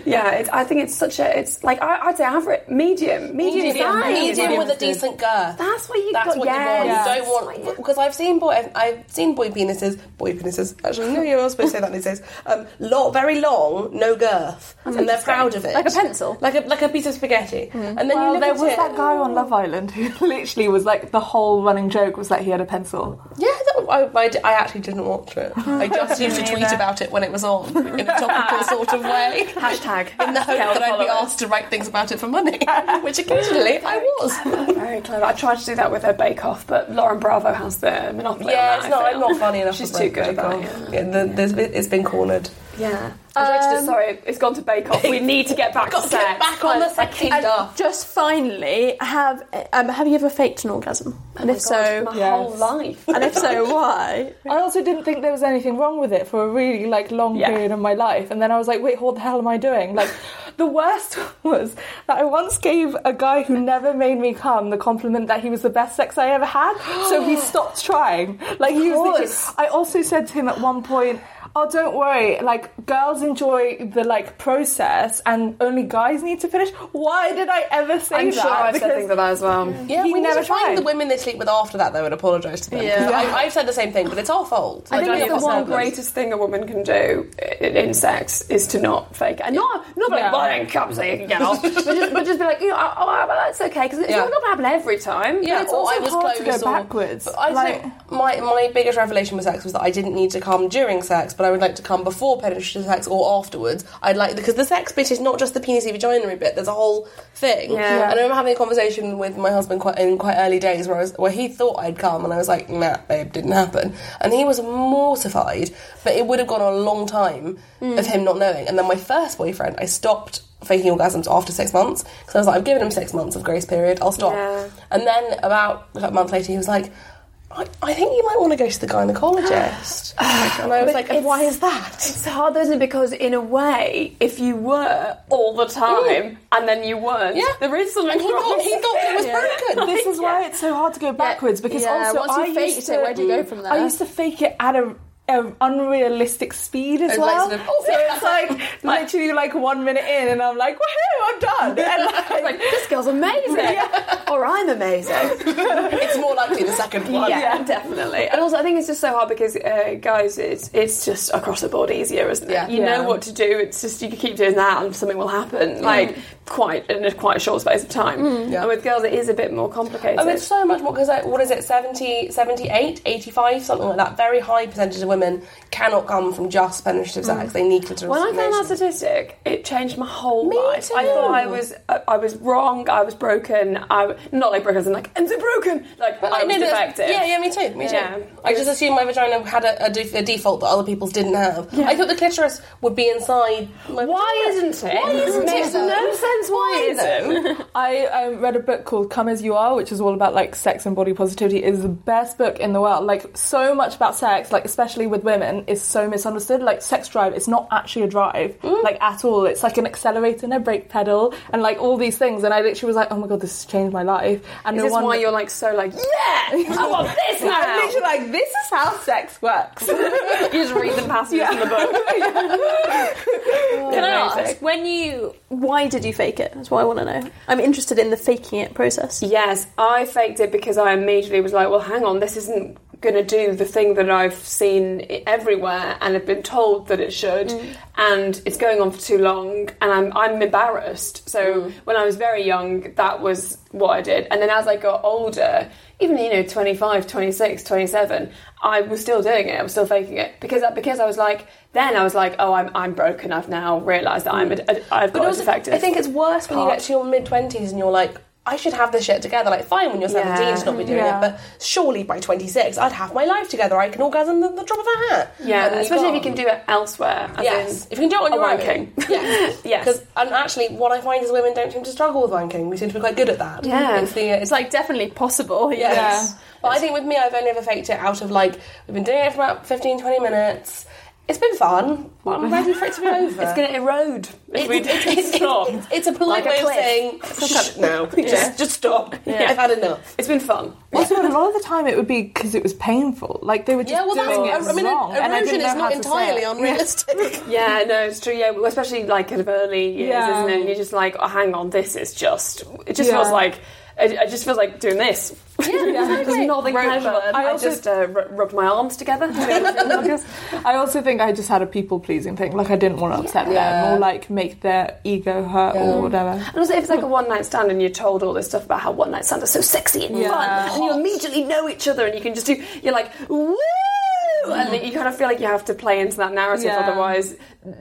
yeah, it's, I think it's such a. It's like I, I'd say average, medium, medium, size. medium with a decent girth. That's what you That's got. what yes. you want. You don't want because I've seen boy, I've, I've seen boy penises, boy penises. Actually, no, you're not supposed to say that these days. Um, lo- very long, no girth, and they're proud of it, Like a pencil? like a like a piece of spaghetti. And then you Well, look there was it. that guy on Love Island who literally was like the whole running joke was that he had a pencil. Yeah, that, I, I, I actually didn't watch it. I just used to tweet about it when it was on in a topical sort of way. Hashtag. In the hope that I'd be asked to write things about it for money, which occasionally I was. Very clever. I tried to do that with her Bake Off, but Lauren Bravo has the monopoly. Yeah, on it's not. Not funny enough. She's too good that. Yeah, the, there's, been- it's been cornered. Yeah. I tried to sorry, it's gone to Bake Off. We need to get back Got to to get sex. back on the sexy And stuff. just finally, have um, have you ever faked an orgasm? And if so, my Yes. whole life. and if so, why? I also didn't think there was anything wrong with it for a really like long Yeah. period of my life, and then I was like, wait, what the hell am I doing? Like, the worst was that I once gave a guy who never made me come the compliment that he was the best sex I ever had, so he stopped trying. Like he was. Literally. I also said to him at one point. Oh, don't worry. Like girls enjoy the like process, and only guys need to finish. Why did I ever say that? I'm that? sure I've said Because- things like that as well. Yeah, He we never never find the women they sleep with after that though and apologise to them. Yeah. I, I've said the same thing, but it's our fault. I Like, think it's the one greatest thing a woman can do i- in sex is to not fake it. And not, not be like, Yeah. well, I come so you can get off. but, just, but just be like, you know, oh, oh, well, that's okay, because it's Yeah. not going to happen every time. Yeah, it's also I was hard to go or- backwards. But I Like- think my my biggest revelation with sex was that I didn't need to come during sex, but I would like to come before penetrative sex or afterwards. I'd like because the sex bit is not just the penisy vagina bit. There's a whole thing. Yeah. And I remember having a conversation with my husband quite in quite early days where I was where he thought I'd come, and I was like, Nah, babe, didn't happen. And he was mortified, but it would have gone a long time Mm. of him not knowing. And then my first boyfriend, I stopped faking orgasms after six months because I was like, I've given him six months of grace period. I'll stop. Yeah. And then about a month later, he was like, I, I think you might want to go to the gynecologist. and I was like, it's- why is that? It's hard, isn't it? Because in a way, if you were all the time mm. and then you weren't, Yeah. there is something And he wrong. thought, he thought it was broken. this is why it's so hard to go backwards because yeah, also once you I faked used it, to, where do you go from there? I used to fake it at a, a unrealistic speed as like well. sort of, oh, so it's like literally like one minute in, and I'm like, woohoo, I'm done. And like, like, this girl's amazing. Or I'm amazing. it's more likely the second one. Yeah, definitely. And also, I think it's just so hard because, uh, guys, it's it's just across the board easier, isn't it? Yeah. You Yeah. know what to do. It's just you keep doing that, and something will happen. Like quite in a quite a short space of time. Hmm. Yeah. And with girls, it is a bit more complicated. Oh, it's so much more because, like, what is it, 70, 78, 85, something like that. Very high percentage of women cannot come from just penetrative hmm. sex. They need clitoris when I found that stimulation. statistic, it changed my whole Me life. I thought I was I, I was wrong. I was broken. I not like broken, as in like I'm so broken. Like But, I like, was no, no, defective. Yeah, yeah, me too, me Yeah. too. I just assumed my vagina had a, a, def- a default that other people's didn't have. I thought the clitoris would be inside my Why vagina. isn't it? Why isn't it makes no sense. Why, isn't? I um, read a book called Come As You Are, which is all about like sex and body positivity. It is the best book in the world. Like so much about sex, like especially with women, is so misunderstood. Like sex drive, it's not actually a drive, like at all. It's like an accelerator and a brake pedal, and like all these things. And I literally was like, oh my god, this has changed my life. And Is no this wonder- why you're like so like yeah? I want this I'm now. literally like, this is how sex works. you just read the passages in the book. Can I ask when you? Why did you fake it? That's what I want to know. I'm interested in the faking it process. Yes, I faked it because I immediately was like, well, hang on, this isn't going to do the thing that I've seen everywhere and have been told that it should, mm. and it's going on for too long, and I'm, I'm embarrassed. So mm. when I was very young, that was what I did. And then as I got older, even, you know, 25, 26, 27, I was still doing it, I was still faking it. Because, because I was like, then I was like, oh, I'm, I'm broken, I've now realised that I'm mm. a, a, I've But got a also, defective. I think it's worse when you get to your mid twenties and you're like, I should have this shit together. Like, fine when you're 17 Yeah. to not be doing Yeah. it, but surely by 26, I'd have my life together. I can orgasm the, the drop of a hat. Yeah, especially if you can do it elsewhere. Yes, if you can do it on your own. wanking. Yes, Yes. Because and actually, what I find is women don't seem to struggle with wanking. We seem to be quite good at that. Yeah. it's the it's It's like definitely possible. yes. Yeah. But I think with me, I've only ever faked it out of like we've been doing it for about 15, 20 minutes. It's been fun. I'm ready for it to be over. It's going to erode if we It's, it's, don't it's, stop. it's, it's a polite Like a way of cliff. saying "Shh, no, just, just stop. I've had enough. It's been fun. Also, a lot of the time it would be because it was painful. Like they were just Yeah, well, doing that's, it I mean, wrong, and I erosion didn't know is how not to say entirely it. unrealistic. Yeah, no, it's true. Yeah, well, especially like kind of early years, Yeah. isn't it? And you're just like, oh, hang on, this is just. It just Yeah. feels like. It, it just feels like doing this. There's nothing pleasurable. I, I also- just uh, r- rubbed my arms together. I also think I just had a people pleasing thing. Like I didn't want to upset Yeah. them or like make their ego hurt or whatever. And also, if it's like a one night stand and you're told all this stuff about how one night stands are so sexy and Yeah. fun, and you immediately know each other and you can just do, you're like, woo! And you kind of feel like you have to play into that narrative, Yeah. otherwise,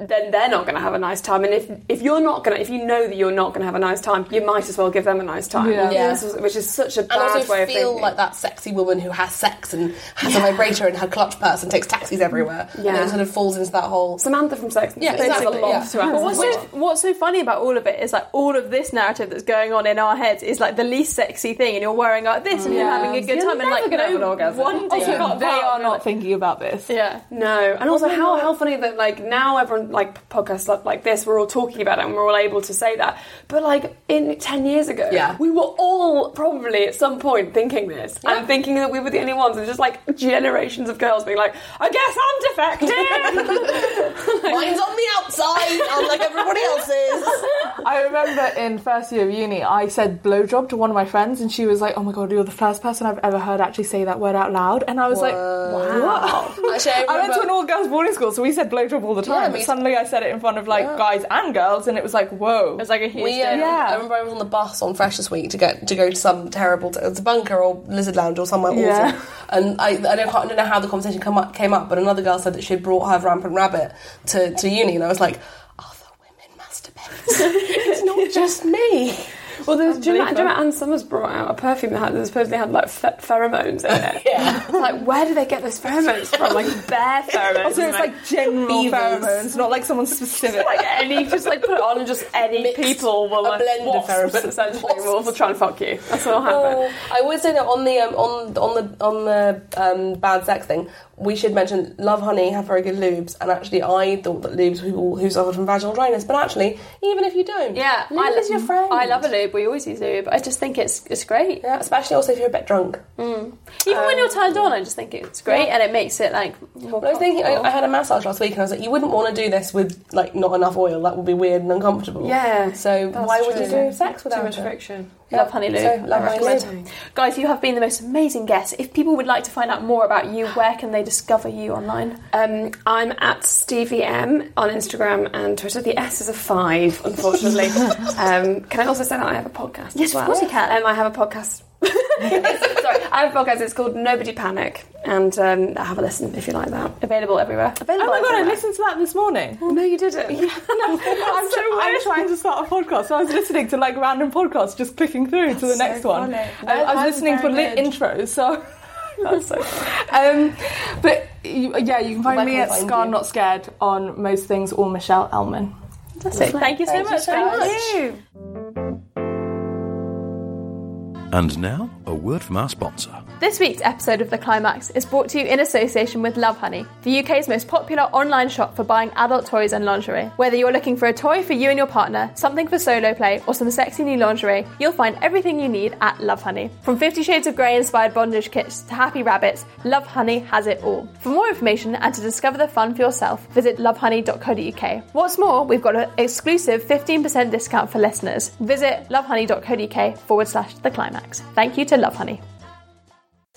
then they're not going to have a nice time. And if if you're not going to, if you know that you're not going to have a nice time, you might as well give them a nice time. Yeah. Yeah. Which is such a and bad also way of feel thinking. like that sexy woman who has sex and has a vibrator in her clutch purse and takes taxis everywhere. Yeah. And it sort of falls into that whole. Samantha from Sex Yeah, exactly, a lot yeah. to But answer what's for. so, what's so funny about all of it is like all of this narrative that's going on in our heads is like the least sexy thing, and you're worrying about this and you're Yeah. having a good You're time, and like never gonna no an orgasm. wonder Also, you they are not thinking about this. Yeah. No, and also how, how funny that like now everyone like podcasts like, like this we're all talking about it and we're all able to say that. But like in ten years ago, Yeah. we were all probably at some point thinking this and thinking that we were the only ones. And just like generations of girls being like, I guess I'm defective. Mine's on the outside, unlike everybody else's. I remember in first year of uni, I said blowjob to one of my friends, and she was like, "Oh my god, you're the first person I've ever heard actually say that word out loud." And I was like, "Wow." Actually, I I went to an all girls boarding school, so we said blowjob all the time. Yeah, me- suddenly I said it in front of like guys and girls, and it was like, "Whoa!" It was like a huge we, um, deal. Yeah. I remember I was on the bus on Freshers Week to get to go to some terrible t- it's a bunker or lizard lounge or somewhere Yeah. awful. And I, I, don't, I don't know how the conversation come up, came up, but another girl said that she had brought her rampant rabbit to, to uni, and I was like, other women masturbate. it's not just me. Well, there's, do, you remember, do you remember Ann Summers brought out a perfume that, had, that supposedly had like ph- pheromones in it? Yeah. Like, where do they get those pheromones from? Like bear pheromones. Also, it's like general beavers. pheromones, not like someone specific. like any, just like put it on and just any Mixed, people will a like blend of wasps, pheromones. essentially will, will try and fuck you. That's what'll happen. Oh, I would say that on the um, on on the on the um, bad sex thing, we should mention Lovehoney have very good lubes, and actually I thought that lubes who who suffered from vaginal dryness, but actually even if you don't, Yeah, lube I is your friend. I love a lube. We always use lube. But I just think it's it's great. Yeah, especially also if you're a bit drunk. Mm. Even when you're turned on, I just think it's great, and it makes it like more. I was thinking, I. I had a massage last week, and I was like, you wouldn't want to do this with like not enough oil. That would be weird and uncomfortable. Yeah, So why would you do sex without Too much it? friction. Yeah, Lovehoney Lube. So, Lovehoney recommend. Lube. Guys, you have been the most amazing guests. If people would like to find out more about you, where can they discover you online? Um, I'm at Stevie M on Instagram and Twitter. The S is a five, unfortunately. um, can I also say that I have a podcast? Yes, as well? of course you can. Um, I have a podcast. It's- sorry, I have a podcast. It's called Nobody Panic, and um, have a listen if you like that. Available everywhere. Available Oh my god, I everywhere. listened to that this morning. No, you didn't. I'm, tr- I'm trying to start a podcast, so I was listening to like random podcasts, just clicking through to the next one. funny. Um, I was listening for very lit intros, so. That's so. Um, but you, yeah, you can find Where me can at we find Scar you? Not Scared on most things, or Michelle Elman. That's it. Thank you so Thank you much. so guys. much. And now, a word from our sponsor. This week's episode of The Climax is brought to you in association with Lovehoney, the UK's most popular online shop for buying adult toys and lingerie. Whether you're looking for a toy for you and your partner, something for solo play, or some sexy new lingerie, you'll find everything you need at Lovehoney. From Fifty Shades of Grey inspired bondage kits to happy rabbits, Lovehoney has it all. For more information and to discover the fun for yourself, visit lovehoney.co.uk. What's more, we've got an exclusive 15% discount for listeners. Visit lovehoney.co.uk forward slash the climax. Thank you to Lovehoney.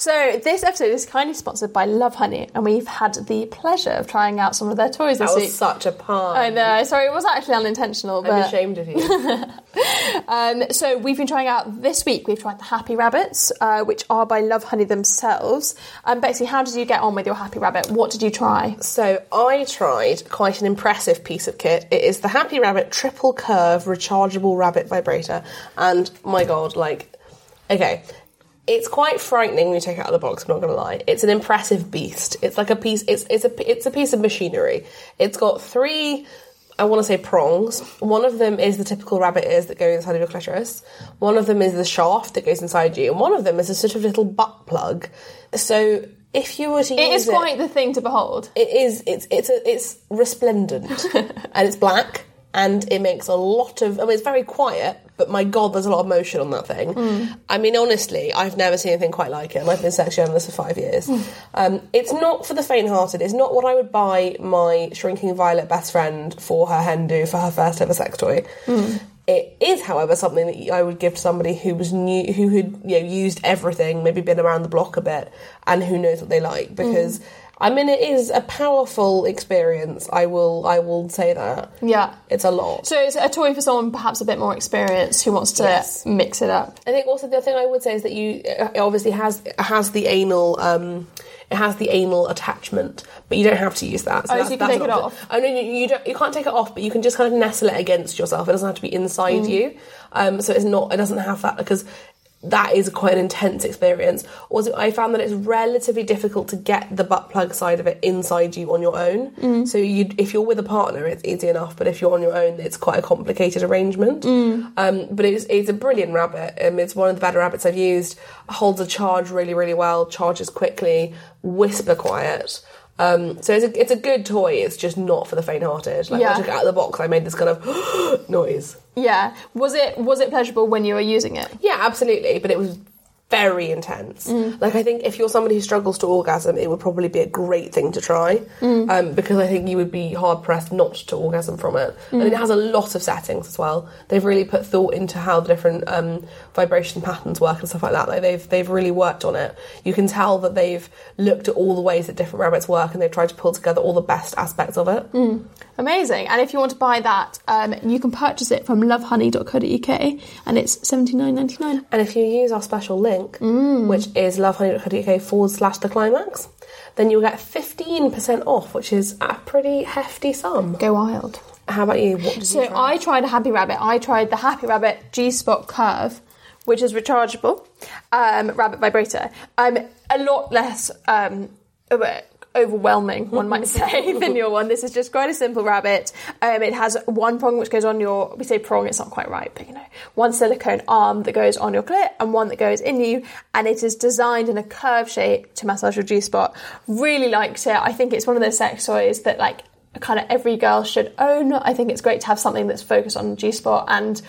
So this episode is kindly sponsored by Lovehoney, and we've had the pleasure of trying out some of their toys this That week. was such a pun. I know. Sorry, it was actually unintentional, But... I'm ashamed of you. Um, so we've been trying out this week. We've tried the Happy Rabbits, uh, which are by Lovehoney themselves. Um, Bexy, how did you get on with your Happy Rabbit? What did you try? So I tried quite an impressive piece of kit. It is the Happy Rabbit triple curve rechargeable rabbit vibrator, and my god, like, okay. It's quite frightening when you take it out of the box. I'm not going to lie. It's an impressive beast. It's like a piece. It's it's a it's a piece of machinery. It's got three. I want to say prongs. One of them is the typical rabbit ears that go inside of your clitoris. One of them is the shaft that goes inside you, and one of them is a sort of little butt plug. So if you were to It is quite the thing to behold. it is. It's it's a, it's resplendent, and it's black, and it makes a lot of. I mean, it's very quiet, but my god, there's a lot of motion on that thing. Mm. I mean, honestly, I've never seen anything quite like it, and I've been sexually this for five years. Mm. Um, it's not for the faint-hearted. It's not what I would buy my shrinking violet best friend for her hen do for her first ever sex toy. Mm. It is, however, something that I would give to somebody who was new, who had you know used everything, maybe been around the block a bit, and who knows what they like. Because I mean, it is a powerful experience. I will, I will say that. Yeah. It's a lot. So it's a toy for someone perhaps a bit more experienced who wants to Yes. mix it up. I think also the other thing I would say is that you it obviously has has the anal um, it has the anal attachment, but you don't have to use that. Oh, so you can take it off. Oh no, you, you, don't. You can't take it off, but you can just kind of nestle it against yourself. It doesn't have to be inside Mm. you. Um, so it's not. It doesn't have that because that is quite an intense experience. Also, I found that it's relatively difficult to get the butt plug side of it inside you on your own. Mm. So you, if you're with a partner, it's easy enough. But if you're on your own, it's quite a complicated arrangement. Mm. Um, but it's, it's a brilliant rabbit. Um, it's one of the better rabbits I've used. Holds a charge really, really well. Charges quickly. Whisper quiet. Um, so it's a, it's a good toy. It's just not for the faint-hearted. Like Yeah. I took it out of the box, I made this kind of noise. Yeah. Was it was it pleasurable when you were using it? Yeah, absolutely. But it was very intense. Like I think if you're somebody who struggles to orgasm, it would probably be a great thing to try um, because I think you would be hard pressed not to orgasm from it. And it has a lot of settings as well. They've really put thought into how the different um, vibration patterns work and stuff like that. Like they've they've really worked on it. You can tell that they've looked at all the ways that different rabbits work and they've tried to pull together all the best aspects of it. Amazing. And if you want to buy that, um, you can purchase it from lovehoney.co.uk and it's seventy nine ninety nine. And if you use our special link, which is lovehoney.co.uk forward slash the climax, then you'll get 15% off, which is a pretty hefty sum. Go wild. How about you? What So you try? I tried a Happy Rabbit. I tried the Happy Rabbit G Spot Curve, which is rechargeable um, rabbit vibrator. Um, a lot less um, overwhelming, one might say, than your one. This is just quite a simple rabbit. Um, it has one prong which goes on your. We say prong, it's not quite right, but you know, one silicone arm that goes on your clit and one that goes in you, and it is designed in a curve shape to massage your G spot. Really liked it. I think it's one of those sex toys that like kind of every girl should own. I think it's great to have something that's focused on G spot and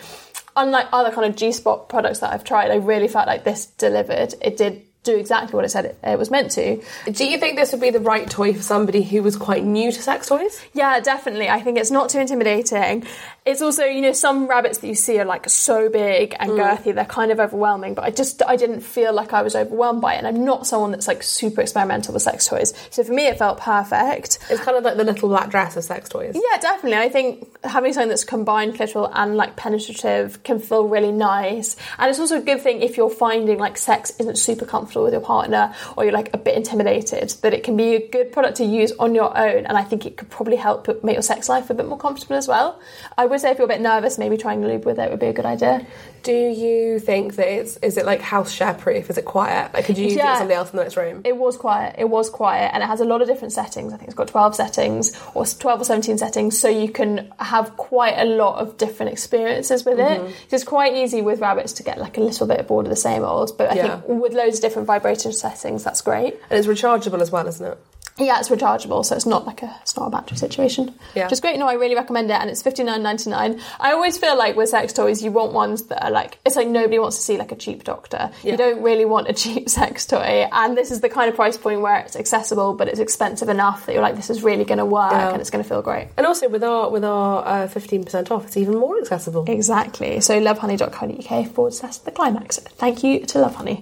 unlike other kind of G spot products that I've tried, I really felt like this delivered. It did do exactly what it said it, it was meant to. Do you think this would be the right toy for somebody who was quite new to sex toys? Yeah, definitely. I think it's not too intimidating. It's also, you know, some rabbits that you see are like so big and mm. girthy, they're kind of overwhelming, but I just I didn't feel like I was overwhelmed by it. And I'm not someone that's like super experimental with sex toys. So for me it felt perfect. It's kind of like the little black dress of sex toys. Yeah, definitely. I think having something that's combined clitoral and like penetrative can feel really nice. And it's also a good thing if you're finding like sex isn't super comfortable with your partner or you're like a bit intimidated, that it can be a good product to use on your own. And I think it could probably help make your sex life a bit more comfortable as well. I would say if you're a bit nervous, maybe trying lube with it would be a good idea. Do you think that it's is it like house share proof? Is it quiet? Like could you use it Yeah. with somebody else in the next room? It was quiet. It was quiet, and it has a lot of different settings. I think it's got twelve settings, or twelve or seventeen settings, so you can have quite a lot of different experiences with Mm-hmm. it. It's quite easy with rabbits to get like a little bit bored of the same old, but I Yeah. think with loads of different vibration settings, that's great. and it's rechargeable as well, isn't it? Yeah, it's rechargeable, so it's not like a it's not a battery situation. Yeah. Which is great. No, I really recommend it, and it's fifty nine ninety nine. I always feel like with sex toys, you want ones that are like it's like nobody wants to see like a cheap doctor. Yeah. You don't really want a cheap sex toy, and this is the kind of price point where it's accessible, but it's expensive enough that you're like, this is really going to work, Yeah. and it's going to feel great. And also with our with our uh, fifteen percent off, it's even more accessible. Exactly. So lovehoney.co.uk forward slash the climax. Thank you to Lovehoney.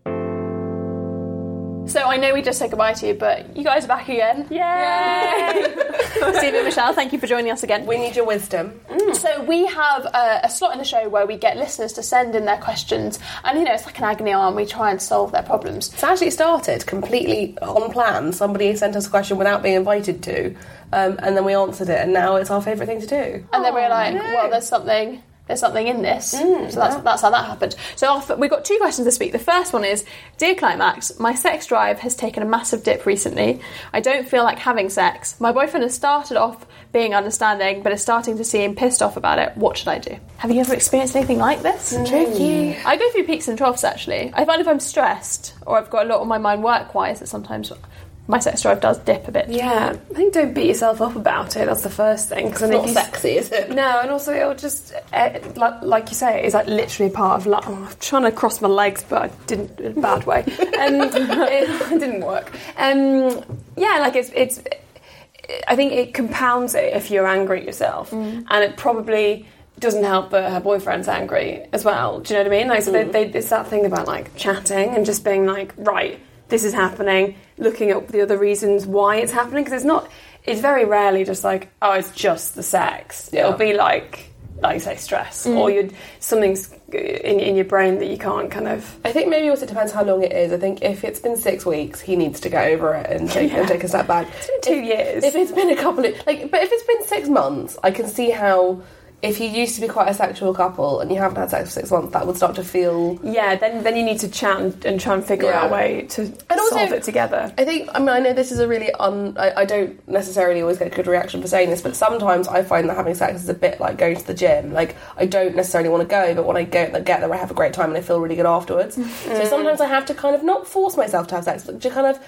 So I know we just said goodbye to you, but you guys are back again. Yay! Steve and Michelle, thank you for joining us again. We need your wisdom. So we have a, a slot in the show where we get listeners to send in their questions, and you know it's like an agony aunt. We try and solve their problems. It's actually started completely on plan. Somebody sent us a question without being invited to, um, and then we answered it, and now it's our favourite thing to do. And then we're like, well, there's something. There's something in this, mm, so that's, that's how that happened. So our, we've got two questions this week. The first one is, dear Climax, my sex drive has taken a massive dip recently. I don't feel like having sex. My boyfriend has started off being understanding, but is starting to seem pissed off about it. What should I do? Have you ever experienced anything like this? Mm. Tricky. I go through peaks and troughs actually. I find if I'm stressed or I've got a lot on my mind work wise, that sometimes my sex drive does dip a bit. Yeah, I think don't beat yourself up about it. That's the first thing. Because It's not sexy, is it? No, and also it'll just, uh, like, like you say, it's like literally part of life. Oh, I'm trying to cross my legs, but I didn't in a bad way. Um, it, it didn't work. Um, yeah, like it's it's. I think it compounds it if you're angry at yourself, and it probably doesn't help that her boyfriend's angry as well. Do you know what I mean? Like, so they, they, it's that thing about like chatting and just being like, right, this is happening. Looking at the other reasons why it's happening because it's not. It's very rarely just like, oh, it's just the sex. It'll be like, like you say, stress mm. or you something's in, in your brain that you can't kind of. I think maybe also depends how long it is. I think if it's been six weeks, he needs to get over it and take, and take a step back. It's been two years. If it's been a couple of like, but if it's been six months, I can see how. If you used to be quite a sexual couple and you haven't had sex for six months, that would start to feel. Yeah, then then you need to chat and, and try and figure Yeah. out a way to also- solve it together. I think. I mean, I know this is a really un. I, I don't necessarily always get a good reaction for saying this, but sometimes I find that having sex is a bit like going to the gym. Like I don't necessarily want to go, but when I go, get there, I have a great time and I feel really good afterwards. So sometimes I have to kind of not force myself to have sex, but to kind of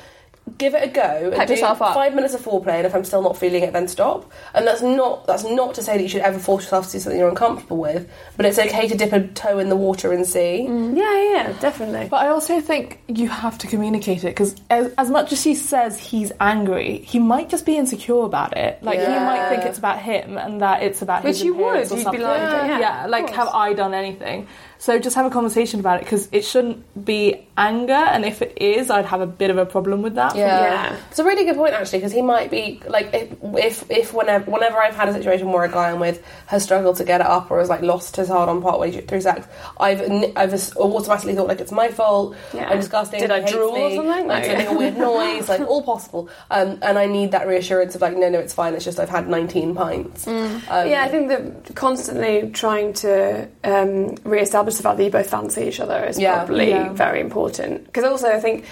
give it a go and do yourself up. five minutes of foreplay and if I'm still not feeling it then stop and that's not that's not to say that you should ever force yourself to do something you're uncomfortable with but it's okay to dip a toe in the water and see mm, Yeah, yeah, definitely. But I also think you have to communicate it because as, as much as he says he's angry, he might just be insecure about it. Like he might think it's about him and that it's about Which his you would. or You'd be like, yeah, of like have I done anything? So just have a conversation about it because it shouldn't be anger, and if it is, I'd have a bit of a problem with that. Yeah. It's a really good point actually because he might be like if if, if whenever whenever I've had a situation where a guy I'm with has struggled to get it up or has like lost his heart on partway through sex, I've n- I've automatically thought like it's my fault. Yeah. I'm disgusting. Did I he hates drool or something? I'm No. making a weird noise, like all possible. Um, and I need that reassurance of like no no it's fine. It's just I've had 19 pints. Um, yeah, I think that constantly trying to um, re-establish the fact that you both fancy each other is Yeah. probably Yeah. very important. Because also, I think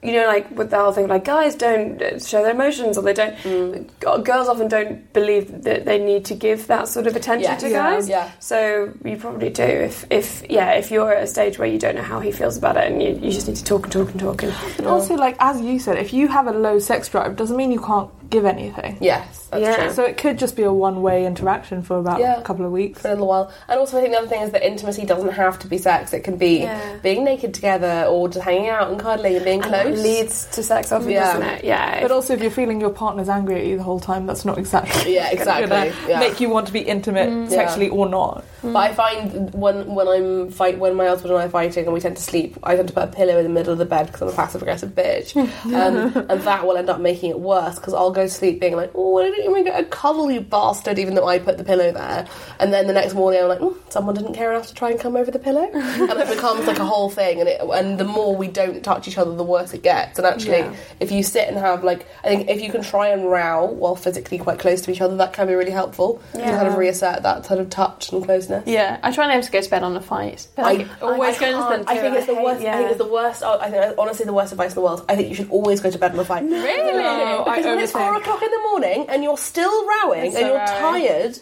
you know, like with the whole thing, like guys don't uh, show their emotions, or they don't. Mm. Girls often don't believe that they need to give that sort of attention Yeah. to Yeah. guys. Yeah. So you probably do. If, if yeah, if you're at a stage where you don't know how he feels about it, and you, you just need to talk and talk and talk. And And also, like as you said, if you have a low sex drive, doesn't mean you can't give anything. yes, that's Yeah. true. So it could just be a one-way interaction for about Yeah. a couple of weeks. for a little while. And also, I think the other thing is that intimacy doesn't have to be sex. It can be Yeah. being naked together or just hanging out and cuddling and being and that close. leads to sex often, Yeah. doesn't it? Yeah. But also, if you're feeling your partner's angry at you the whole time, that's not exactly Yeah, exactly, gonna yeah. make you want to be intimate sexually or not. But I find when when I'm fight when my husband and I are fighting and we tend to sleep, I tend to put a pillow in the middle of the bed because I'm a passive aggressive bitch, um, and that will end up making it worse because I'll go to sleep being like, oh, I didn't even get a cuddle, you bastard, even though I put the pillow there. And then the next morning I'm like, oh, someone didn't care enough to try and come over the pillow. and it becomes like a whole thing. And, it, and the more we don't touch each other, the worse it gets. And actually, Yeah. if you sit and have like, I think if you can try and row while physically quite close to each other, that can be really helpful. You Yeah. kind of reassert that sort of touch and closeness. Yeah, I try never to go to bed on a fight. But like, always I going to bed. I think it's the worst. I think it's the worst. I think honestly the worst advice in the world. I think you should always go to bed on a fight. Really? No, I because when it's four o'clock in the morning and you're still rowing It's and you're alright. tired,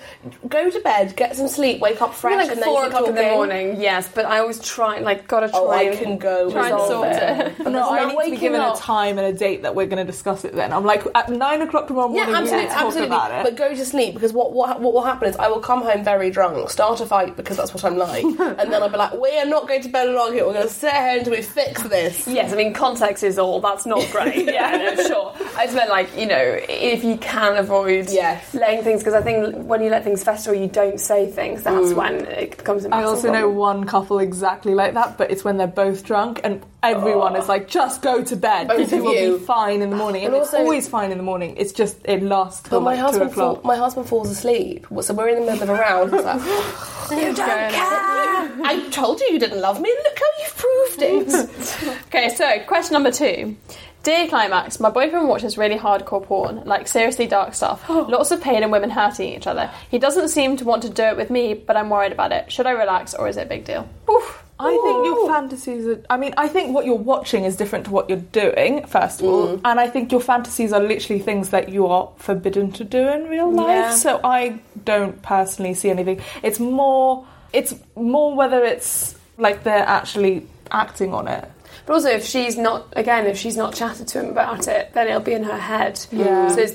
go to bed, get some sleep, wake up fresh, mean, like and then four keep o'clock in the morning, yes, but I always try, like, gotta oh, try Oh, I and can go try and sort it. it. But No, I no need to be waking given up. a time and a date that we're going to discuss it then. I'm like, at nine o'clock tomorrow morning, Yeah, absolutely, talk absolutely. about it. But go to sleep because what, what what will happen is I will come home very drunk, start a fight because that's what I'm like, and then I'll be like, we are not going to bed and here. We're going to sit here until we fix this. Yes, I mean context is all. That's not great. yeah, no, sure. I just meant like you know if you can avoid Yes. letting things because I think when you let things fester or you don't say things, that's Mm. when it becomes. A I massive also know one couple exactly like that, but it's when they're both drunk and everyone is like, just go to bed. Both because you will you. be fine in the morning. And And it's always fine in the morning. It's just, it lasts But till my like husband, fall, my husband falls asleep. So we're in the middle of a round. Like, you don't care. I told you you didn't love me. Look how you've proved it. Okay, so question number two. Dear Climax, my boyfriend watches really hardcore porn, like seriously dark stuff. Oh. Lots of pain and women hurting each other. He doesn't seem to want to do it with me, but I'm worried about it. Should I relax or is it a big deal? I think your fantasies are. I mean, I think what you're watching is different to what you're doing, first of all. Mm. And I think your fantasies are literally things that you are forbidden to do in real life. Yeah. So I don't personally see anything. It's more. It's more whether it's like they're actually acting on it. But also, if she's not, again, if she's not chatted to him about it, then it'll be in her head. Yeah. So it's,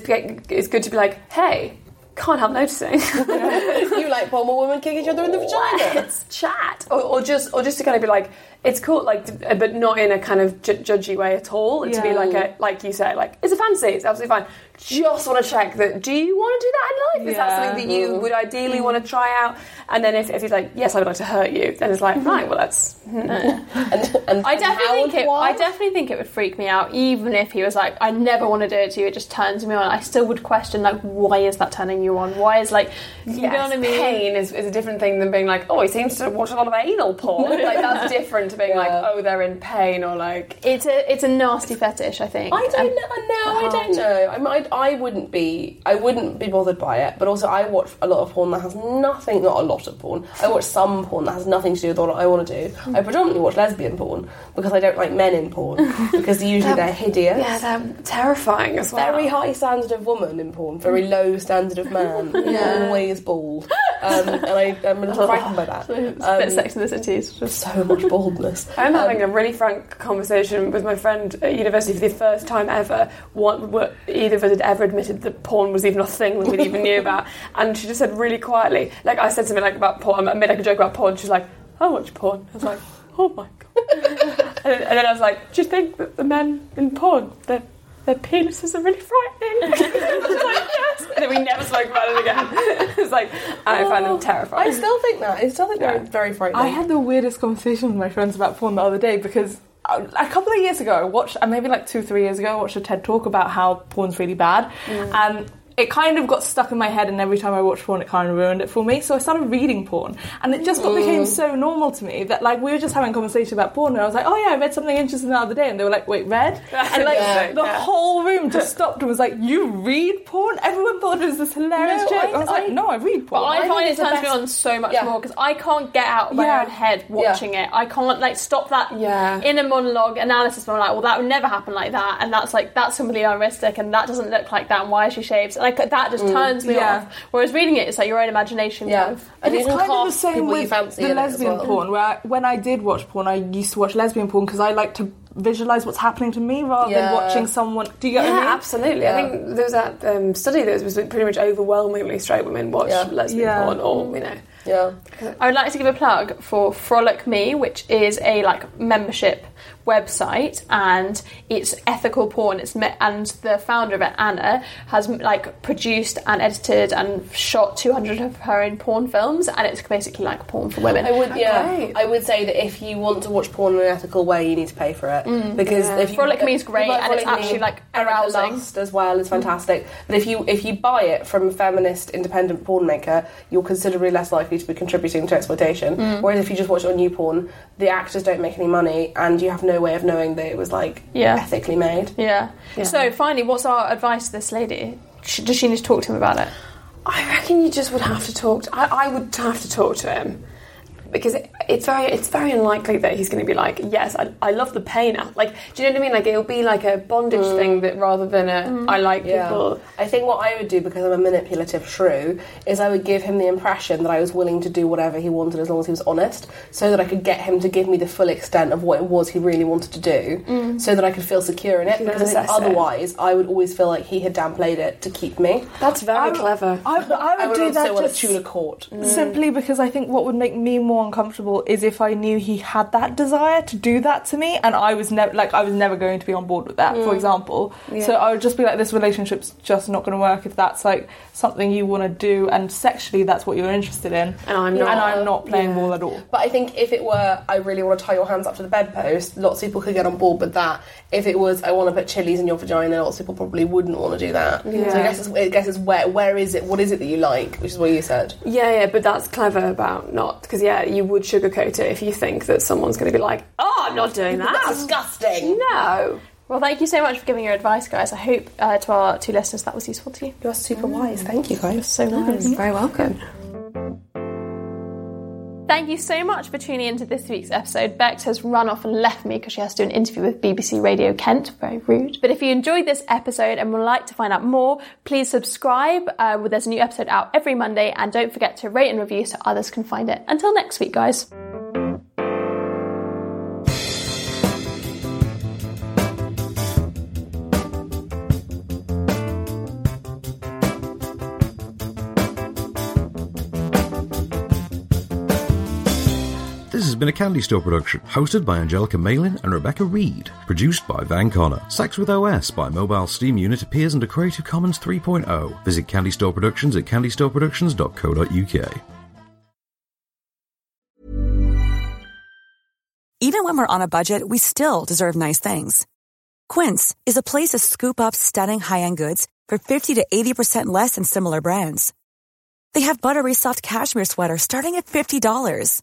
it's good to be like, hey, can't help noticing. you like porn where women kick each other in the vagina. Let's chat, or, or just, or just to kind of be like, it's cool, like, uh, but not in a kind of ju- judgy way at all. And To be like a, like you say, like it's a fantasy, it's absolutely fine. Just want to check that. Do you want to do that in life? Is that something that you mm-hmm. would ideally want to try out? And then if, if he's like, yes, I would like to hurt you, then it's like, mm-hmm. right, well, that's mm-hmm. And, and I definitely think it. I definitely think it would freak me out, even if he was like, "I never want to do it to you." It just turns me on. I still would question, like, why is that turning you on? Why is like, you know what I mean? Pain is, is a different thing than being like, oh, he seems to watch a lot of anal porn. like that's different to being like, oh, they're in pain or like. It's a it's a nasty fetish. I think. I don't Um, know. No, I don't know. I, might, I wouldn't be. I wouldn't be bothered by it. But also, I watch a lot of porn that has nothing. Not a lot of porn. I watch some porn that has nothing to do with what I want to do. I predominantly watch lesbian porn because I don't like men in porn because usually they're hideous. Yeah, they're terrifying as well. Very high standard of woman in porn, very low standard of man. Always bald, um, and I, I'm a little frightened by that. Um, bit of Sex and the City. It's just so much I'm um, having a really frank conversation with my friend at university for the first time ever. What, what either of us had ever admitted that porn was even a thing that we even knew about, and she just said really quietly, like I said something like about porn. I made like a joke about porn. She's like, "I watch porn." I was like, "Oh my god!" and, then, I was like, "Do you think that the men in porn their their penises are really frightening?" Like, "Yes." And then we never spoke about it again. it's like, and I find them terrifying. I still think that. I still think they're very frightening. I had the weirdest conversation with my friends about porn the other day because uh, a couple of years ago, I watched, uh, maybe like two, three years ago, I watched a TED talk about how porn's really bad. And it kind of got stuck in my head, and every time I watched porn, it kind of ruined it for me. So I started reading porn, and it just got, became so normal to me that like we were just having a conversation about porn, and I was like, "Oh yeah, I read something interesting the other day," and they were like, "Wait, read?" And like Yeah. the Yeah. whole room just stopped and was like, "You read porn?" Everyone thought it was this hilarious No, joke. I- I, was like, I- "No, I read porn." But I, I find it turns me on so much Yeah. more because I can't get out of my own head watching it. I can't like stop that inner monologue analysis. Where I'm like, well, that would never happen like that, and that's like that's completely unrealistic, and that doesn't look like that. And why is she shaved? Like that just turns me Yeah. off. Whereas reading it, it's like your own imagination. Yeah. Kind of. And And it's kind of the same with the in it as lesbian well. porn. Where I, when I did watch porn, I used to watch lesbian porn because I like to visualize what's happening to me rather Yeah. than watching someone. Do you get Yeah, I mean? absolutely. I think there was that um, study that was pretty much overwhelmingly straight women watch Yeah. lesbian Yeah. porn, or you know. Yeah. I would like to give a plug for Frolic Me, which is a like membership website, and it's ethical porn. It's me- and the founder of it, Anna, has like produced and edited and shot 200 of her own porn films, and it's basically like porn for women. I would, yeah. Great. I would say that if you want to watch porn in an ethical way, you need to pay for it. it because if you, Frolic Me is great Frolic and it's actually, like, Erica arousing. As well is fantastic. But if you if you buy it from a feminist independent porn maker, you're considerably less likely to be contributing to exploitation. Mm. Whereas if you just watch it on new porn, the actors don't make any money, and you have no way of knowing that it was like Yeah. ethically made. Yeah. So finally, what's our advice to this lady? Does she need to talk to him about it? I reckon you just would have to talk. To, I, I would have to talk to him because it, it's very it's very unlikely that he's going to be like, yes, I, I love the pain. Like, do you know what I mean? Like, it'll be like a bondage mm. thing that rather than a mm-hmm. I like Yeah. people. I think what I would do because I'm a manipulative shrew is I would give him the impression that I was willing to do whatever he wanted as long as he was honest, so that I could get him to give me the full extent of what it was he really wanted to do, mm. so that I could feel secure in it. can Because I think assess it. otherwise, I would always feel like he had downplayed it to keep me. That's very clever. I, I would I would do also that just to tune a court. simply because I think what would make me more uncomfortable is if I knew he had that desire to do that to me, and I was never like I was never going to be on board with that, for mm. example. So I would just be like, this relationship's just not going to work if that's like something you want to do, and sexually that's what you're interested in, And I'm not. and I'm not playing Yeah. ball at all. But I think if it were, I really want to tie your hands up to the bedpost, lots of people could get on board with that. If it was, I want to put chilies in your vagina, lots of people probably wouldn't want to do that. So I guess it's, I guess it's where, where is it? What is it that you like? Which is what you said. Yeah, yeah, but that's clever about not because yeah, you would sugarcoat it if you think that someone's going to be like, oh, I'm not doing that. That's disgusting. No. Well, thank you so much for giving your advice, guys. I hope uh, to our two listeners that was useful to you. You're super wise. Thank you, guys. You're So wise. Very welcome. Thank you so much for tuning into this week's episode. Bex has run off and left me because she has to do an interview with BBC Radio Kent. Very rude. But if you enjoyed this episode and would like to find out more, please subscribe. Uh, well, there's a new episode out every Monday, and don't forget to rate and review so others can find it. Until next week, guys. Been a Candy Store production, hosted by Angelica Malin and Rebecca Reid, produced by Van Connor. Sex with OS by Mobile Steam Unit appears under Creative Commons 3.0. Visit Candy Store Productions at candystoreproductions.co.uk. Even when we're on a budget, we still deserve nice things. Quince is a place to scoop up stunning high-end goods for 50 to 80% less than similar brands. They have buttery soft cashmere sweaters starting at $50,